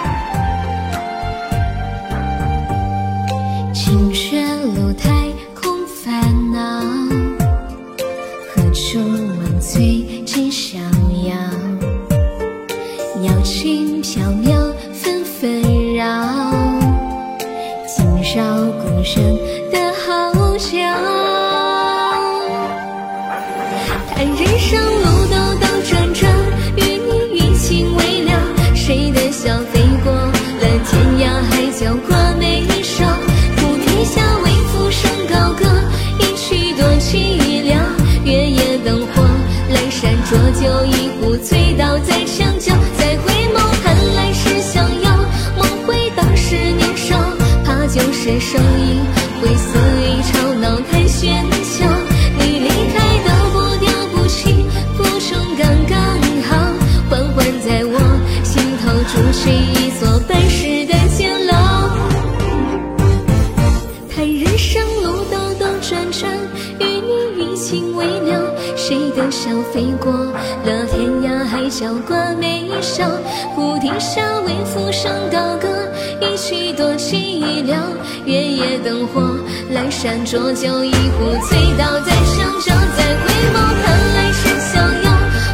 浊酒一壶醉倒在香蕉，再回眸看来世逍遥，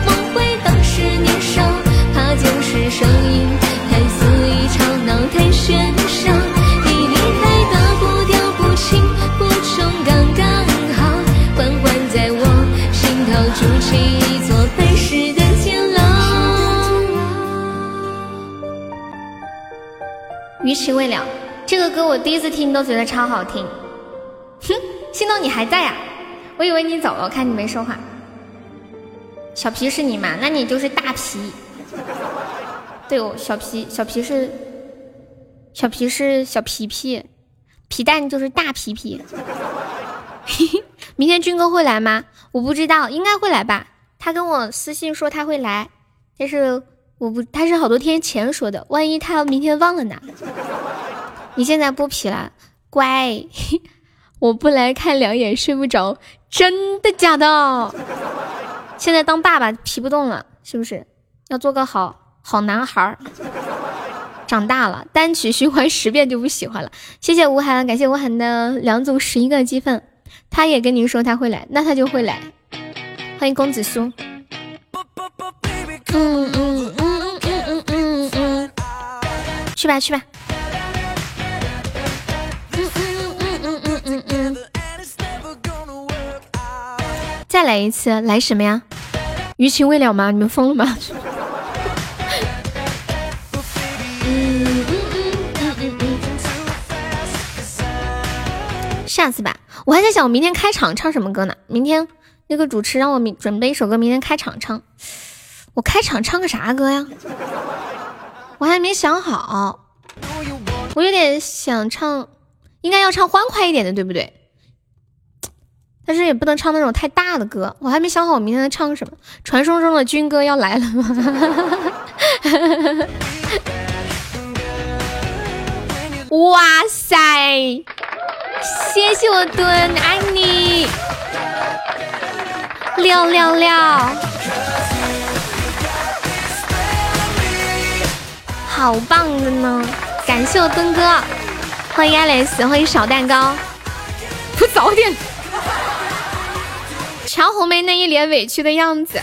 梦回当时年少，怕旧时声音太肆意吵闹太喧嚣，你离开的步调不轻不重刚刚好，缓缓在我心头筑起一座半世的监牢。余情未了，这个歌我第一次听都觉得超好听。走了，我看你没说话。小皮是你吗？那你就是大皮。对哦，小皮，小皮是小皮是小皮皮，皮蛋就是大皮皮。明天军哥会来吗？我不知道，应该会来吧。他跟我私信说他会来，但是我不，他是好多天前说的，万一他要明天忘了呢？你现在不皮了，乖，我不来看两眼睡不着，真的假的？现在当爸爸皮不动了，是不是？要做个好好男孩儿。长大了，单曲循环十遍就不喜欢了。谢谢吴涵，感谢吴涵的两组十一个积分。他也跟您说他会来，那他就会来。欢迎公子苏。嗯嗯嗯嗯嗯嗯嗯，去吧去吧。再来一次，来什么呀？余情未了吗？你们疯了吗？下次吧，我还在想我明天开场唱什么歌呢？明天那个主持让我明准备一首歌，明天开场唱。我开场唱个啥歌呀？我还没想好。我有点想唱，应该要唱欢快一点的，对不对？但是也不能唱那种太大的歌。我还没想好我明天唱什么。传说中的军歌要来了吗？哇塞！谢谢我墩，爱你，六六六，好棒的呢！感谢我墩哥，欢迎 Alice，欢迎小蛋糕，不早点，乔红梅那一脸委屈的样子。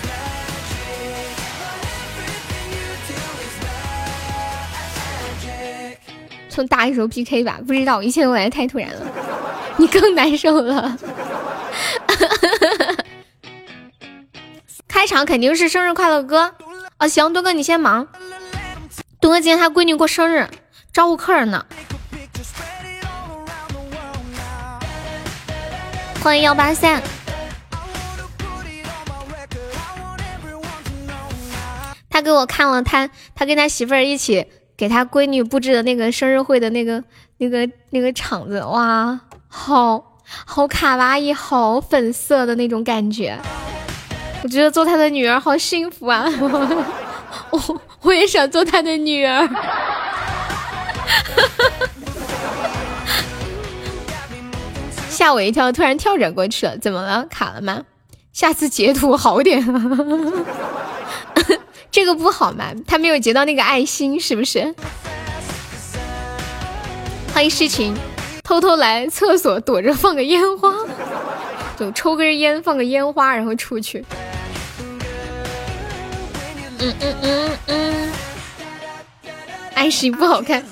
从打一首 PK 吧，不知道，一切都来太突然了，你更难受了。开场肯定是生日快乐歌啊！行，多哥你先忙。多哥今天他闺女过生日，招呼客人呢。欢迎幺八三。他给我看了他，他跟他媳妇儿一起。给他闺女布置的那个生日会的那个、那个、那个场子，哇，好好卡哇伊，好粉色的那种感觉。我觉得做他的女儿好幸福啊！我我也想做他的女儿。吓我一跳，突然跳转过去了，怎么了？卡了吗？下次截图好点。这个不好吗？他没有截到那个爱心，是不是？欢迎诗情，偷偷来厕所躲着放个烟花，就抽根烟放个烟花，然后出去。嗯嗯嗯嗯，爱心不好看。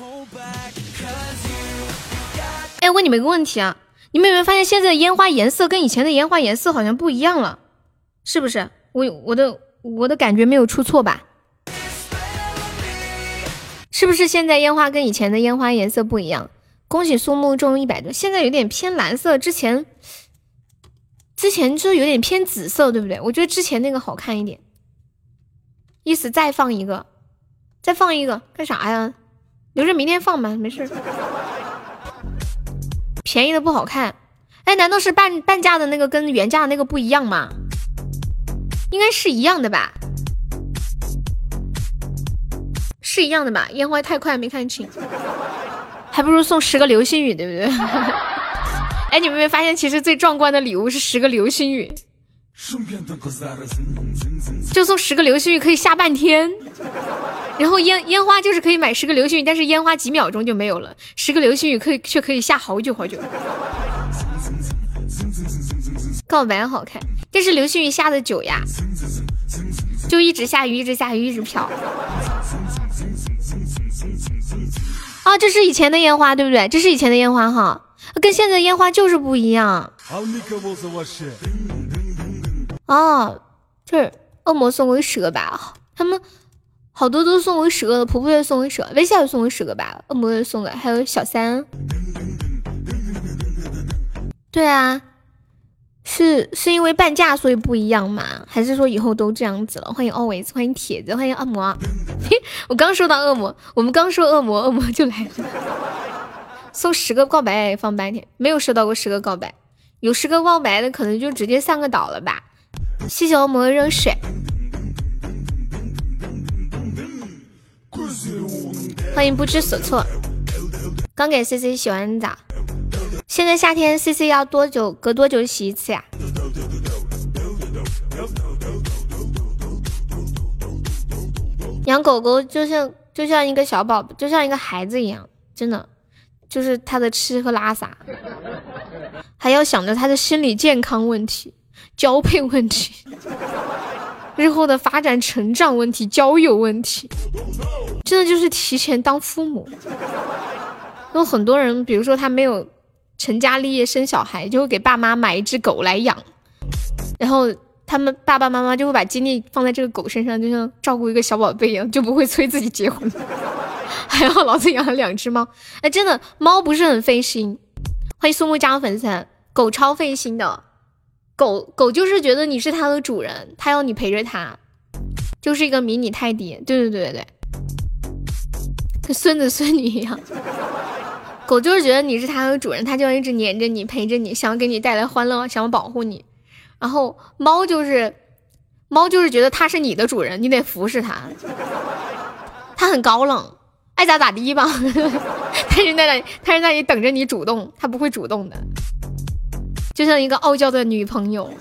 哎，问你们一个问题啊，你们有没有发现现在的烟花颜色跟以前的烟花颜色好像不一样了？是不是？我我的。我的感觉没有出错吧？是不是现在烟花跟以前的烟花颜色不一样？恭喜苏木中一百多，现在有点偏蓝色，之前之前就有点偏紫色，对不对？我觉得之前那个好看一点。意思再放一个，再放一个干啥呀？留着明天放吧，没事。便宜的不好看，哎，难道是半半价的那个跟原价的那个不一样吗？应该是一样的吧，是一样的吧？烟花太快没看清，还不如送十个流星雨，对不对？哎，你们没发现其实最壮观的礼物是十个流星雨？就送十个流星雨可以下半天，然后烟烟花就是可以买十个流星雨，但是烟花几秒钟就没有了，十个流星雨可以却可以下好久好久。告白好看，这是流星雨下的久呀，就一直下雨，一直下雨，一直飘。啊，这是以前的烟花，对不对？这是以前的烟花哈，跟现在的烟花就是不一样。哦，这是恶魔送给十个吧？他们好多都送给十个的，婆婆也送给十个，微笑也送给十个吧？恶魔也送给，还有小三。对啊，是是因为半价所以不一样吗？还是说以后都这样子了？欢迎 always，欢迎铁子，欢迎恶魔。我刚说到恶魔，我们刚说恶魔，恶魔就来了。送十个告白放半天，没有收到过十个告白，有十个告白的可能就直接上个岛了吧。谢谢恶魔的热水，欢迎不知所措。刚给 C C 洗完澡，现在夏天 C C 要多久隔多久洗一次呀？养狗狗就像就像一个小宝宝，就像一个孩子一样，真的，就是他的吃喝拉撒，还要想着他的心理健康问题。交配问题，日后的发展成长问题，交友问题，真的就是提前当父母。有很多人，比如说他没有成家立业生小孩，就会给爸妈买一只狗来养，然后他们爸爸妈妈就会把精力放在这个狗身上，就像照顾一个小宝贝一样，就不会催自己结婚。还要老子养了两只猫，哎，真的猫不是很费心。欢迎苏木加粉丝，狗超费心的。狗狗就是觉得你是它的主人，它要你陪着它，就是一个迷你泰迪。对对对对对，跟孙子孙女一样。狗就是觉得你是它的主人，它就要一直黏着你，陪着你，想要给你带来欢乐，想要保护你。然后猫就是猫就是觉得它是你的主人，你得服侍它。它很高冷，爱咋咋地吧。它是在那里，它是在那里等着你主动，它不会主动的。就像一个傲娇的女朋友，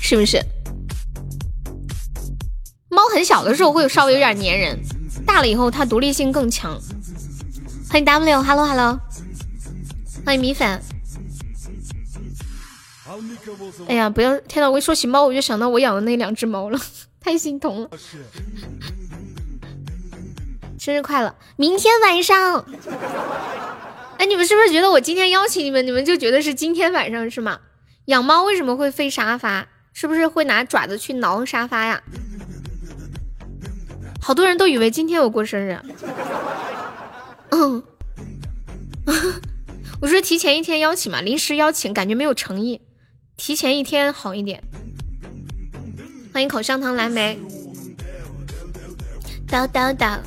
是不是？猫很小的时候会稍微有点粘人，大了以后它独立性更强。欢迎 W，Hello Hello，欢迎米粉。哎呀，不要！天呐，我一说起猫，我就想到我养的那两只猫了，太心疼了。生日快乐！明天晚上。哎，你们是不是觉得我今天邀请你们，你们就觉得是今天晚上是吗？养猫为什么会飞沙发？是不是会拿爪子去挠沙发呀？好多人都以为今天我过生日。嗯，我说提前一天邀请嘛，临时邀请感觉没有诚意，提前一天好一点。欢迎口香糖蓝莓，叨叨叨，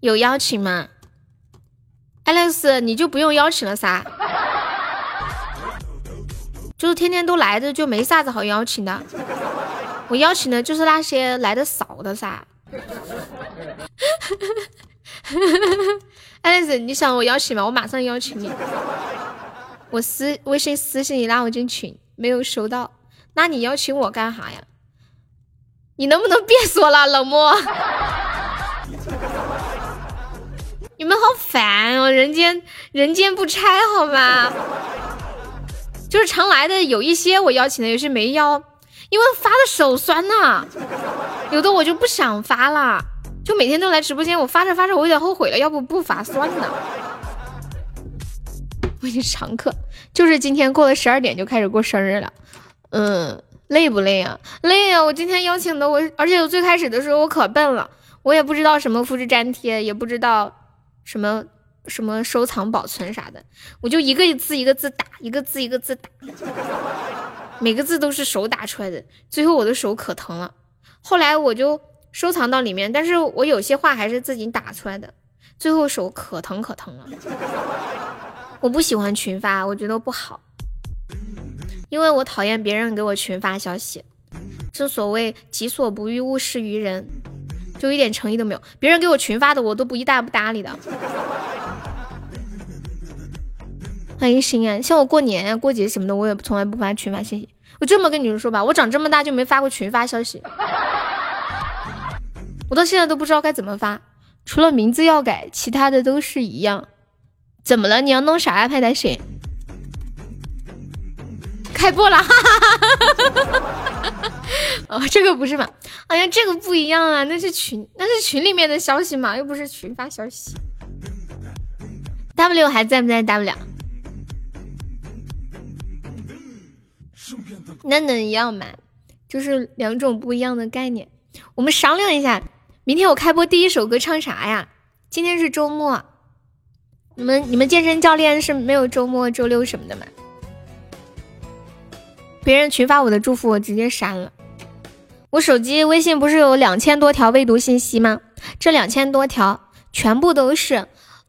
有邀请吗？Alex，你就不用邀请了噻，就是天天都来的就没啥子好邀请的。我邀请的就是那些来的少的噻。Alex，你想我邀请吗？我马上邀请你。我私微信私信你拉我进群，没有收到。那你邀请我干啥呀？你能不能别说了，冷漠。你们好烦哦，人间人间不拆好吗？就是常来的有一些我邀请的，有些没邀，因为发的手酸呐。有的我就不想发了，就每天都来直播间，我发着发着我有点后悔了，要不不发算了。我已经常客，就是今天过了十二点就开始过生日了，嗯，累不累啊？累啊！我今天邀请的我，而且我最开始的时候我可笨了，我也不知道什么复制粘贴，也不知道。什么什么收藏保存啥的，我就一个字一个字打，一个字一个字打，每个字都是手打出来的，最后我的手可疼了。后来我就收藏到里面，但是我有些话还是自己打出来的，最后手可疼可疼了。我不喜欢群发，我觉得不好，因为我讨厌别人给我群发消息。正所谓己所不欲，勿施于人。就一点诚意都没有，别人给我群发的我都不一搭不搭理的。欢迎心安。像我过年啊过节什么的，我也从来不发群发信息。我这么跟你们说吧，我长这么大就没发过群发消息，我到现在都不知道该怎么发，除了名字要改，其他的都是一样。怎么了？你要弄啥呀，派大星？开播了，哈哈哈哈哈哈！哦，这个不是吧？哎呀，这个不一样啊，那是群，那是群里面的消息嘛，又不是群发消息。W 还在不在？W，那能一样吗？就是两种不一样的概念。我们商量一下，明天我开播第一首歌唱啥呀？今天是周末，你们你们健身教练是没有周末、周六什么的吗？别人群发我的祝福，我直接删了。我手机微信不是有两千多条未读信息吗？这两千多条全部都是，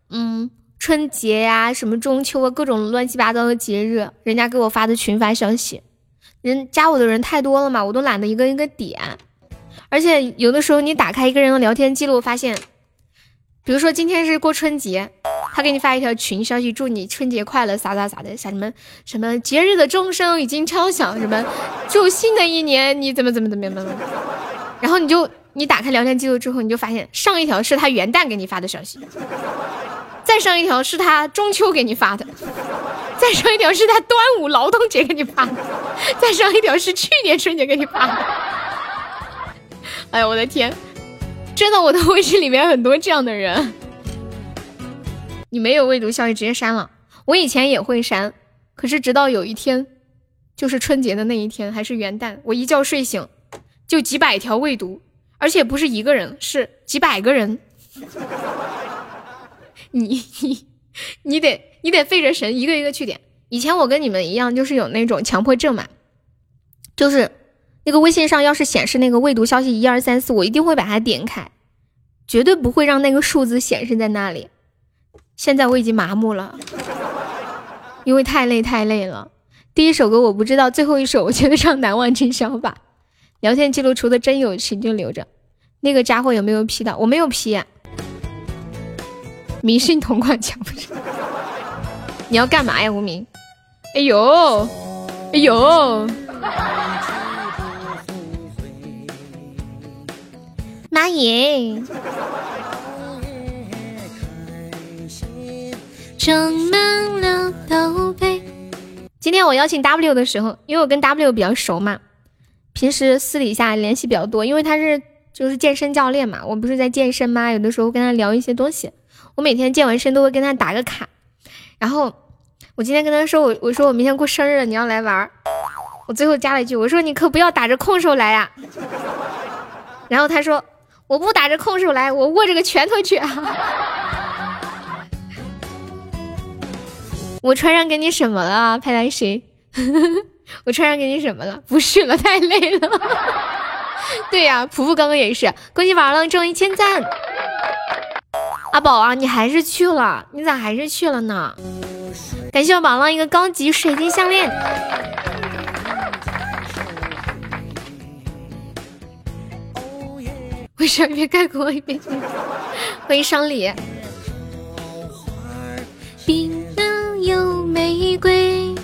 嗯，春节呀，什么中秋啊，各种乱七八糟的节日，人家给我发的群发消息。人加我的人太多了嘛，我都懒得一个一个点。而且有的时候你打开一个人的聊天记录，发现。比如说今天是过春节，他给你发一条群消息，祝你春节快乐，啥啥啥的，啥什么什么节日的钟声已经敲响，什么祝新的一年你怎么怎么怎么怎么，然后你就你打开聊天记录之后，你就发现上一条是他元旦给你发的消息，再上一条是他中秋给你发的，再上一条是他端午劳动节给你发的，再上一条是去年春节给你发的。哎呀，我的天！真的，我的微信里面很多这样的人。你没有未读消息直接删了，我以前也会删，可是直到有一天，就是春节的那一天，还是元旦，我一觉睡醒，就几百条未读，而且不是一个人，是几百个人。你你 你得你得费着神一个一个去点。以前我跟你们一样，就是有那种强迫症嘛，就是。那个微信上要是显示那个未读消息一二三四，我一定会把它点开，绝对不会让那个数字显示在那里。现在我已经麻木了，因为太累太累了。第一首歌我不知道，最后一首我觉得唱难忘今宵吧。聊天记录除了真有情就留着。那个家伙有没有 P 的？我没有 P。迷信同款强不是？你要干嘛呀，无名？哎呦，哎呦。妈耶！装满了都被今天我邀请 W 的时候，因为我跟 W 比较熟嘛，平时私底下联系比较多。因为他是就是健身教练嘛，我不是在健身吗？有的时候跟他聊一些东西，我每天健完身都会跟他打个卡。然后我今天跟他说，我我说我明天过生日，你要来玩儿。我最后加了一句，我说你可不要打着空手来呀。然后他说。我不打着空手来，我握着个拳头去。我穿上给你什么了，派大星？我穿上给你什么了？不是了，太累了。对呀，普普刚刚也是。恭喜宝浪中一千赞。阿宝啊，你还是去了？你咋还是去了呢？感谢我宝浪一个高级水晶项链。为啥别盖过一遍？欢迎商礼。冰冷有玫瑰。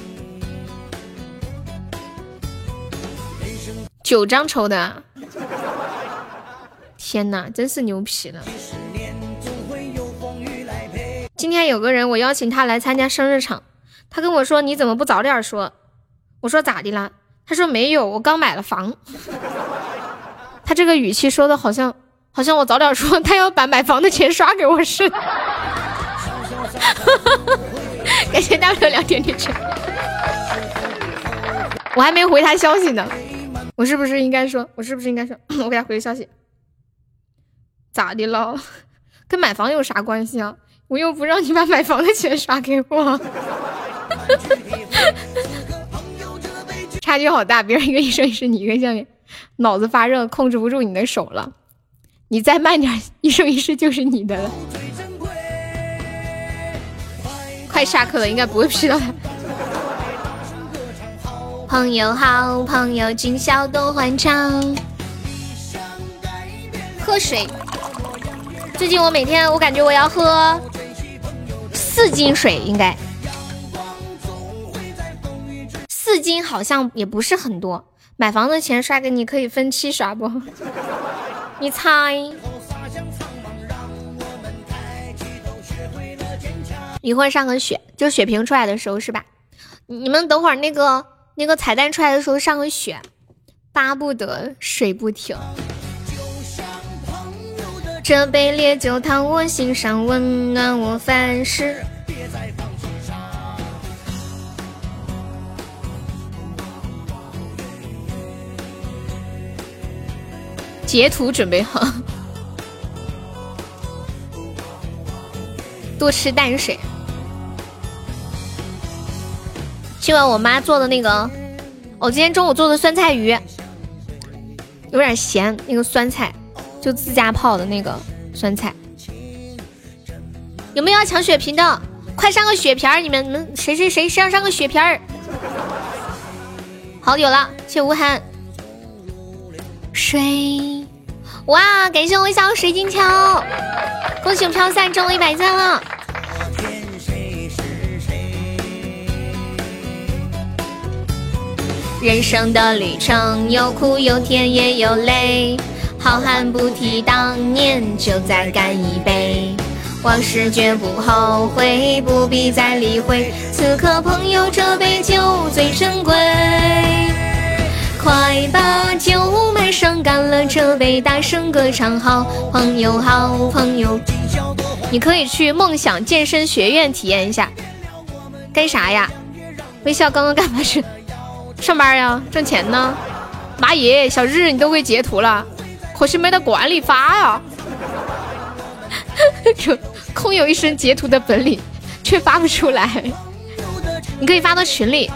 九张抽的，天哪，真是牛皮了！今天有个人，我邀请他来参加生日场，他跟我说：“你怎么不早点说？”我说：“咋的了？”他说：“没有，我刚买了房。”他这个语气说的好像，好像我早点说他要把买房的钱刷给我似的。感谢大哥两点点钱，我还没回他消息呢，我是不是应该说，我是不是应该说，我给他回个消息，咋的了？跟买房有啥关系啊？我又不让你把买房的钱刷给我。差距好大，别人一个一生一世，你一个下面。脑子发热，控制不住你的手了。你再慢点，一生一世就是你的了。快下课了，应该不会 P 到他。朋友好，朋友今宵多欢畅。喝水。最近我每天，我感觉我要喝四斤水，应该。四金好像也不是很多。买房的钱刷给你，可以分期刷不？你猜？一会上个血，就血瓶出来的时候是吧？你们等会儿那个那个彩蛋出来的时候上个血，巴不得水不停。这杯烈酒烫我心上，温暖我凡事。截图准备好，多吃淡水。今晚我妈做的那个，我今天中午做的酸菜鱼，有点咸，那个酸菜就自家泡的那个酸菜。有没有要抢血瓶的？快上个血瓶儿！你们你们谁谁谁上上个血瓶儿？好有了，谢无痕。水。哇！感谢微笑水晶球，恭喜我飘散中了一百赞了。人生的旅程有苦有甜也有泪，好汉不提当年，就再干一杯。往事绝不后悔，不必再理会。此刻朋友这杯酒最珍贵。快把酒满上，干了这杯，大声歌唱，好朋友，好朋友。你可以去梦想健身学院体验一下。干啥呀？微笑刚刚干嘛去？上班呀，挣钱呢。妈耶，小日你都会截图了，可是没得管理发呀。空有一身截图的本领，却发不出来。你可以发到群里。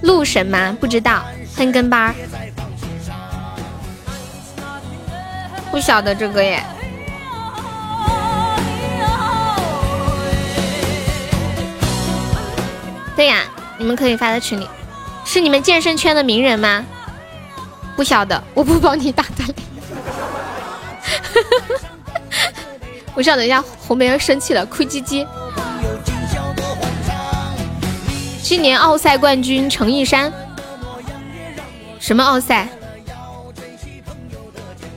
路神吗？不知道。喷跟班，不晓得这个耶。对呀，你们可以发在群里。是你们健身圈的名人吗？不晓得，我不帮你打的脸。我晓得一下，红梅要生气了，哭唧唧。今年奥赛冠军程一山。什么奥赛？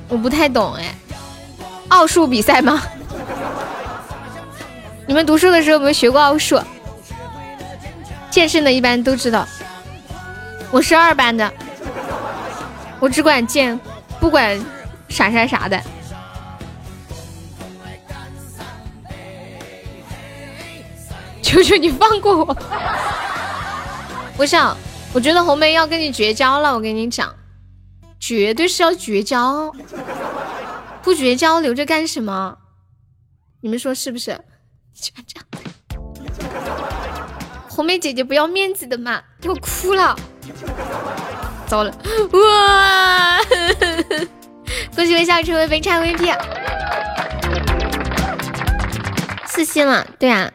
我不太懂哎，奥数比赛吗？你们读书的时候有没有学过奥数？健身的一般都知道。我是二班的，我只管健，不管啥啥啥的。求求你放过我！我想。我觉得红梅要跟你绝交了，我跟你讲，绝对是要绝交，不绝交留着干什么？你们说是不是？这样，红梅姐姐不要面子的嘛，我哭了，糟了，哇！恭喜微笑成为本场 VP，四星了，对啊，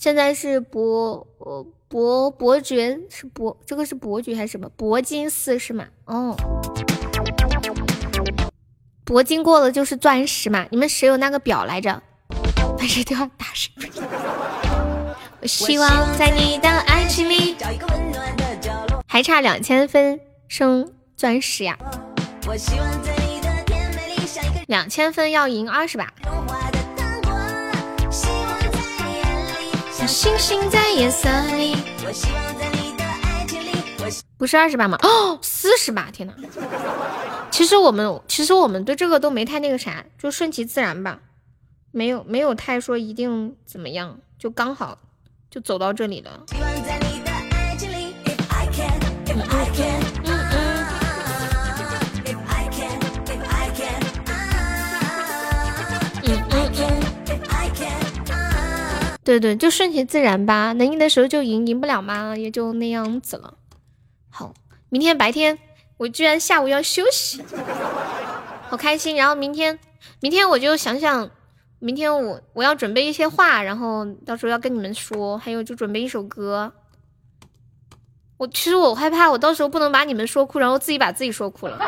现在是伯呃。伯伯爵是伯，这个是伯爵还是什么？铂金四是吗？哦，铂金过了就是钻石嘛。你们谁有那个表来着？但是都要打谁。我希望在你的爱情里，还差两千分升钻石呀。两千分要赢二十把。星星在夜色里。不是二十八吗？哦，四十八！天哪！其实我们，其实我们对这个都没太那个啥，就顺其自然吧，没有没有太说一定怎么样，就刚好就走到这里了。对对，就顺其自然吧，能赢的时候就赢，赢不了嘛，也就那样子了。好，明天白天我居然下午要休息，好开心。然后明天，明天我就想想，明天我我要准备一些话，然后到时候要跟你们说，还有就准备一首歌。我其实我害怕，我到时候不能把你们说哭，然后自己把自己说哭了。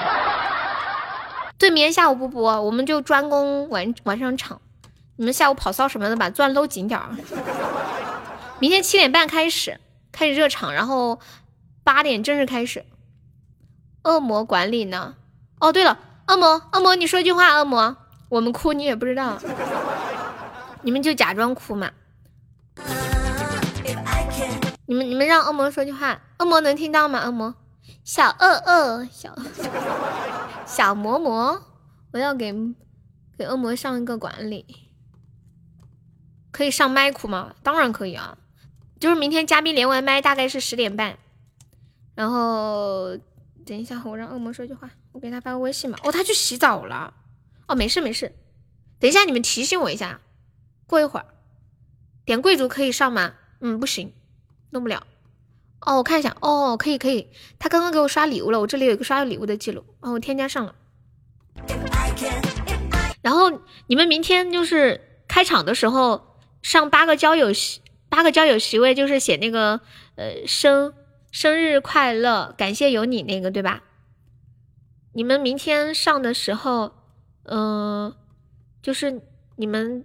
对，明天下午不播，我们就专攻晚晚上场。你们下午跑骚什么的，把钻搂紧点儿。明天七点半开始，开始热场，然后八点正式开始。恶魔管理呢？哦，对了，恶魔，恶魔，你说句话，恶魔，我们哭你也不知道，你们就假装哭嘛。你们你们让恶魔说句话，恶魔能听到吗？恶魔，小恶恶，小小魔魔，我要给给恶魔上一个管理，可以上麦哭吗？当然可以啊，就是明天嘉宾连完麦大概是十点半，然后。等一下，我让恶魔说句话，我给他发个微信吧。哦，他去洗澡了。哦，没事没事。等一下，你们提醒我一下。过一会儿，点贵族可以上吗？嗯，不行，弄不了。哦，我看一下。哦，可以可以。他刚刚给我刷礼物了，我这里有一个刷礼物的记录。哦，我添加上了。然后你们明天就是开场的时候上八个交友席，八个交友席位就是写那个呃生。生日快乐，感谢有你那个对吧？你们明天上的时候，嗯，就是你们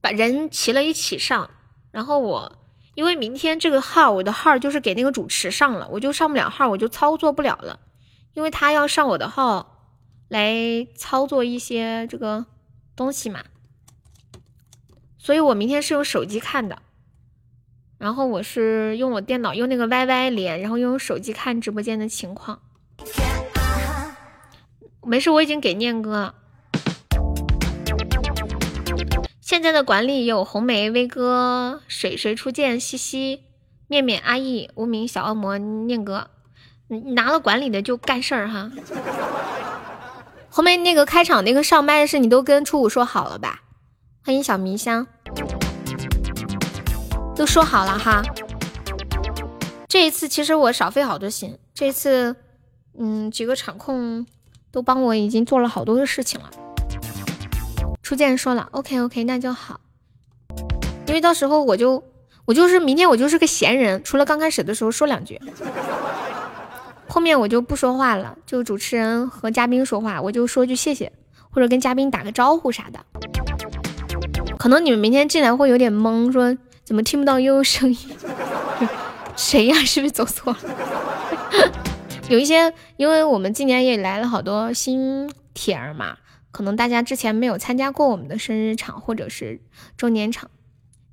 把人齐了一起上，然后我因为明天这个号我的号就是给那个主持上了，我就上不了号，我就操作不了了，因为他要上我的号来操作一些这个东西嘛，所以我明天是用手机看的。然后我是用我电脑用那个 YY 连，然后用手机看直播间的情况。没事，我已经给念哥了。现在的管理有红梅、威哥、水水初见、西西、面面、阿易、无名、小恶魔、念哥。你拿了管理的就干事儿哈。红梅那个开场那个上麦的事，你都跟初五说好了吧？欢迎小迷香。都说好了哈，这一次其实我少费好多心，这次嗯几个场控都帮我已经做了好多的事情了。初见说了，OK OK，那就好，因为到时候我就我就是明天我就是个闲人，除了刚开始的时候说两句，后面我就不说话了，就主持人和嘉宾说话，我就说句谢谢，或者跟嘉宾打个招呼啥的。可能你们明天进来会有点懵，说。怎么听不到悠悠声音？谁呀？是不是走错了？有一些，因为我们今年也来了好多新铁儿嘛，可能大家之前没有参加过我们的生日场或者是周年场，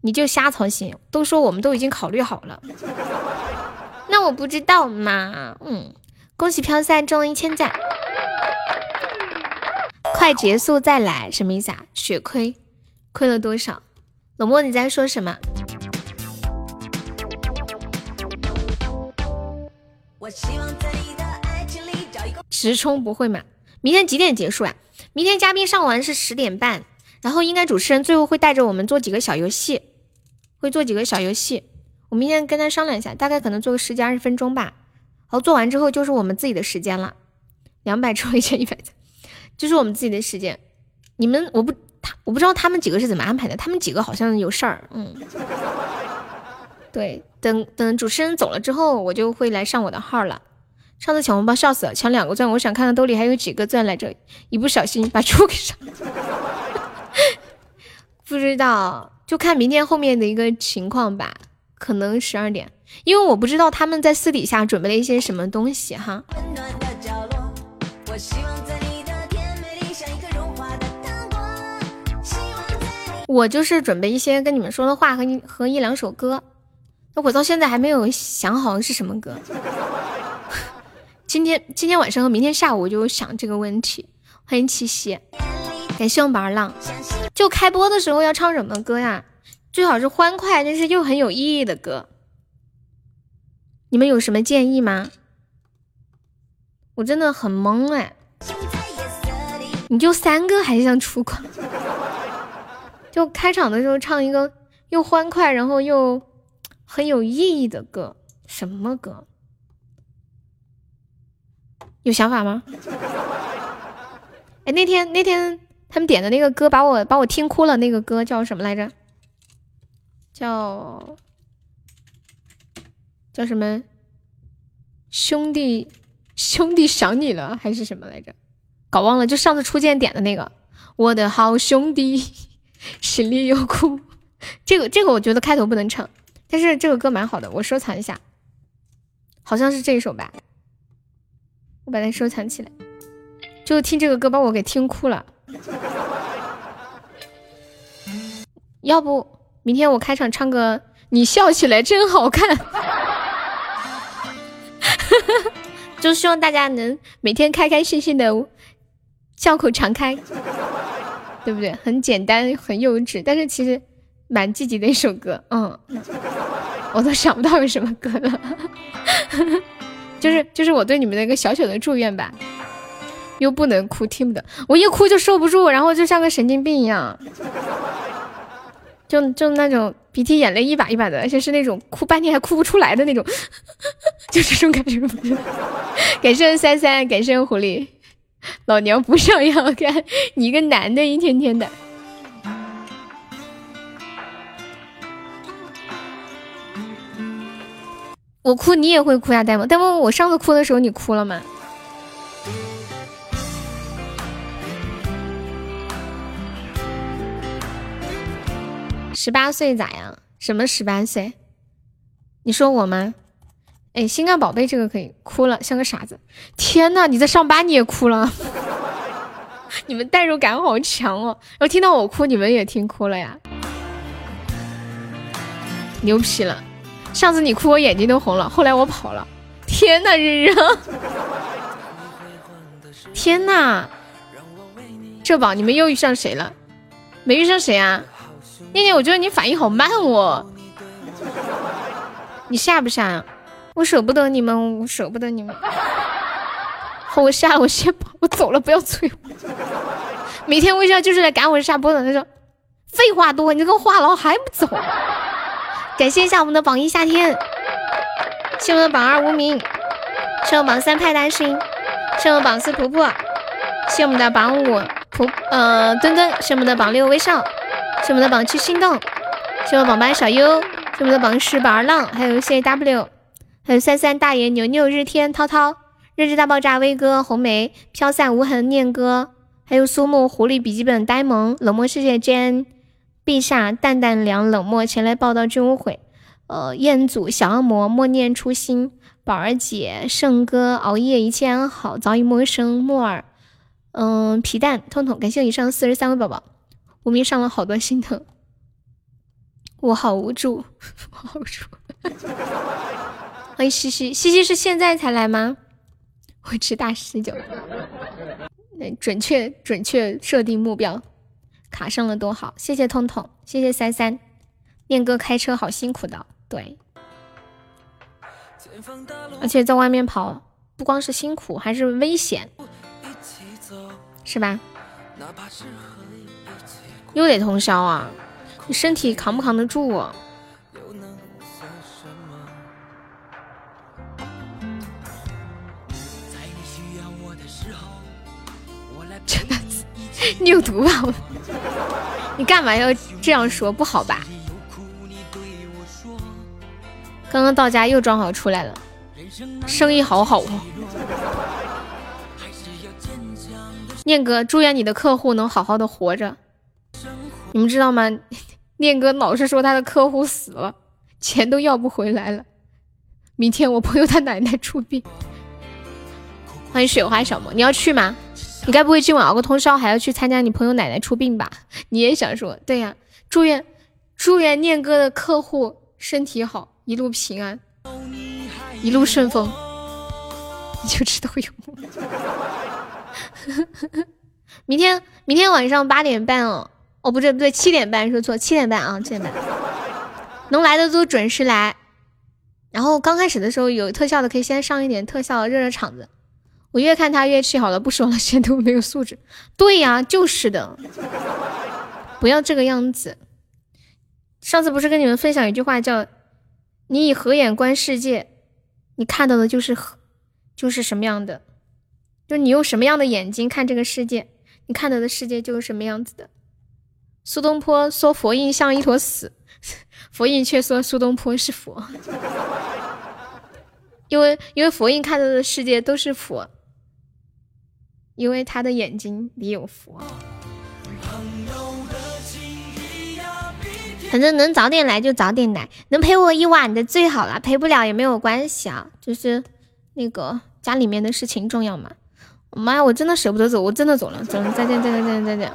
你就瞎操心。都说我们都已经考虑好了，那我不知道嘛。嗯，恭喜飘赛中了一千赞，快结束再来，什么意思啊？血亏，亏了多少？冷漠，你在说什么？直冲不会嘛？明天几点结束呀？明天嘉宾上完是十点半，然后应该主持人最后会带着我们做几个小游戏，会做几个小游戏。我明天跟他商量一下，大概可能做个十几二十分钟吧。然后做完之后就是我们自己的时间了，两百抽一千一百就是我们自己的时间。你们我不。他我不知道他们几个是怎么安排的，他们几个好像有事儿，嗯，对，等等主持人走了之后，我就会来上我的号了。上次抢红包笑死了，抢两个钻，我想看看兜里还有几个钻来着，一不小心把猪给上。不知道，就看明天后面的一个情况吧，可能十二点，因为我不知道他们在私底下准备了一些什么东西哈。我就是准备一些跟你们说的话和一和一两首歌，那我到现在还没有想好是什么歌。今天今天晚上和明天下午我就想这个问题。欢迎七夕，感谢我宝儿浪。就开播的时候要唱什么歌呀？最好是欢快但是又很有意义的歌。你们有什么建议吗？我真的很懵哎。你就三个还想出款？就开场的时候唱一个又欢快，然后又很有意义的歌，什么歌？有想法吗？哎，那天那天他们点的那个歌，把我把我听哭了。那个歌叫什么来着？叫叫什么？兄弟兄弟想你了，还是什么来着？搞忘了。就上次初见点的那个，我的好兄弟。实力又酷，这个这个我觉得开头不能唱，但是这个歌蛮好的，我收藏一下。好像是这一首吧，我把它收藏起来。就听这个歌把我给听哭了。要不明天我开场唱个，你笑起来真好看。就希望大家能每天开开心心的笑口常开，对不对？很简单，很幼稚，但是其实蛮积极的一首歌。嗯，我都想不到有什么歌了，就是就是我对你们的一个小小的祝愿吧。又不能哭，听不得，我一哭就受不住，然后就像个神经病一样，就就那种鼻涕眼泪一把一把的，而且是那种哭半天还哭不出来的那种，就这种感觉不是。感谢三三，感谢狐狸，老娘不想要看你一个男的，一天天的。我哭你也会哭呀，呆萌，呆萌，我上次哭的时候你哭了吗？十八岁咋样？什么十八岁？你说我吗？哎，心肝宝贝这个可以哭了，像个傻子。天呐，你在上班你也哭了？你们代入感好强哦！然后听到我哭，你们也听哭了呀？牛皮了！上次你哭我眼睛都红了，后来我跑了。天呐，日日！天呐！这宝你们又遇上谁了？没遇上谁啊？念念，我觉得你反应好慢哦，你下不下？我舍不得你们，我舍不得你们。我下了，我先跑，我走了，不要催我。每天微笑就是来赶我下播的，他说废话多，你这个话痨还不走？感谢一下我们的榜一夏天，谢我们的榜二无名，谢我榜三派大星，谢我们榜四婆婆，谢我们的榜五婆呃墩墩，谢我们的榜六微笑。谢我们的榜七心动，谢我们榜八小优，谢我们的榜十宝儿浪，还有谢谢 W，还有三三大爷牛牛日天涛涛。日志大爆炸威哥红梅。飘散无痕念哥，还有苏木狐狸笔记本呆萌冷漠世界 Jane 陛下淡淡凉冷漠前来报道真无悔，呃彦祖小恶魔默念初心宝儿姐圣哥熬夜一切安好早已陌生木耳嗯皮蛋痛痛感谢以上四十三位宝宝。无名上了好多心疼，我好无助，我好无助。欢迎西西，西西是现在才来吗？我吃大十九。准确准确设定目标，卡上了多好，谢谢痛痛，谢谢三三。念哥开车好辛苦的，对。而且在外面跑，不光是辛苦，还是危险，是吧？又得通宵啊！你身体扛不扛得住？真的，你有毒吧？你干嘛要这样说？不好吧？刚刚到家又装好出来了，生意好好哦。念哥，祝愿你的客户能好好的活着。你们知道吗？念哥老是说他的客户死了，钱都要不回来了。明天我朋友他奶奶出殡，欢迎雪花小魔，你要去吗？你该不会今晚熬个通宵，还要去参加你朋友奶奶出殡吧？你也想说？对呀，祝愿祝愿念哥的客户身体好，一路平安，一路顺风。你就知道有。明天明天晚上八点半哦。哦，不对不对，七点半说错，七点半啊，七点半，能来的都准时来。然后刚开始的时候有特效的，可以先上一点特效热热场子。我越看他越气，好了，不说了，显得我没有素质。对呀，就是的，不要这个样子。上次不是跟你们分享一句话，叫“你以合眼观世界，你看到的就是就是什么样的，就你用什么样的眼睛看这个世界，你看到的世界就是什么样子的。”苏东坡说佛印像一坨屎，佛印却说苏东坡是佛，因为因为佛印看到的世界都是佛，因为他的眼睛里有佛。反正能早点来就早点来，能陪我一晚的最好了，陪不了也没有关系啊，就是那个家里面的事情重要嘛。妈呀，我真的舍不得走，我真的走了，走了，再见，再见，再见，再见。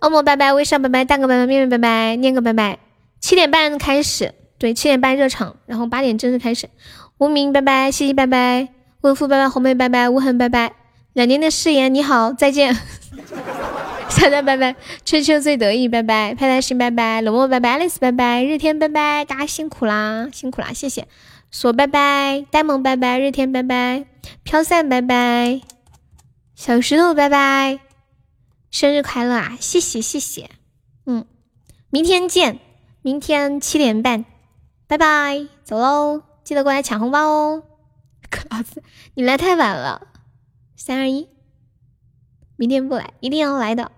恶魔拜拜，微笑拜拜，蛋哥拜拜，面面拜拜，念哥拜拜。七点半开始，对，七点半热场，然后八点正式开始。无名拜拜，西西拜拜，温夫拜拜，红梅拜拜，无痕拜拜。两年的誓言，你好，再见。小蛋拜拜，春秋最得意拜拜，派大星拜拜，冷漠拜拜，爱丽丝拜拜，日天拜拜，大家辛苦啦，辛苦啦，谢谢。锁拜拜，呆萌拜拜，日天拜拜，飘散拜拜，小石头拜拜，生日快乐啊！谢谢谢谢，嗯，明天见，明天七点半，拜拜，走喽，记得过来抢红包哦。可老子，你来太晚了，三二一，明天不来，一定要来的。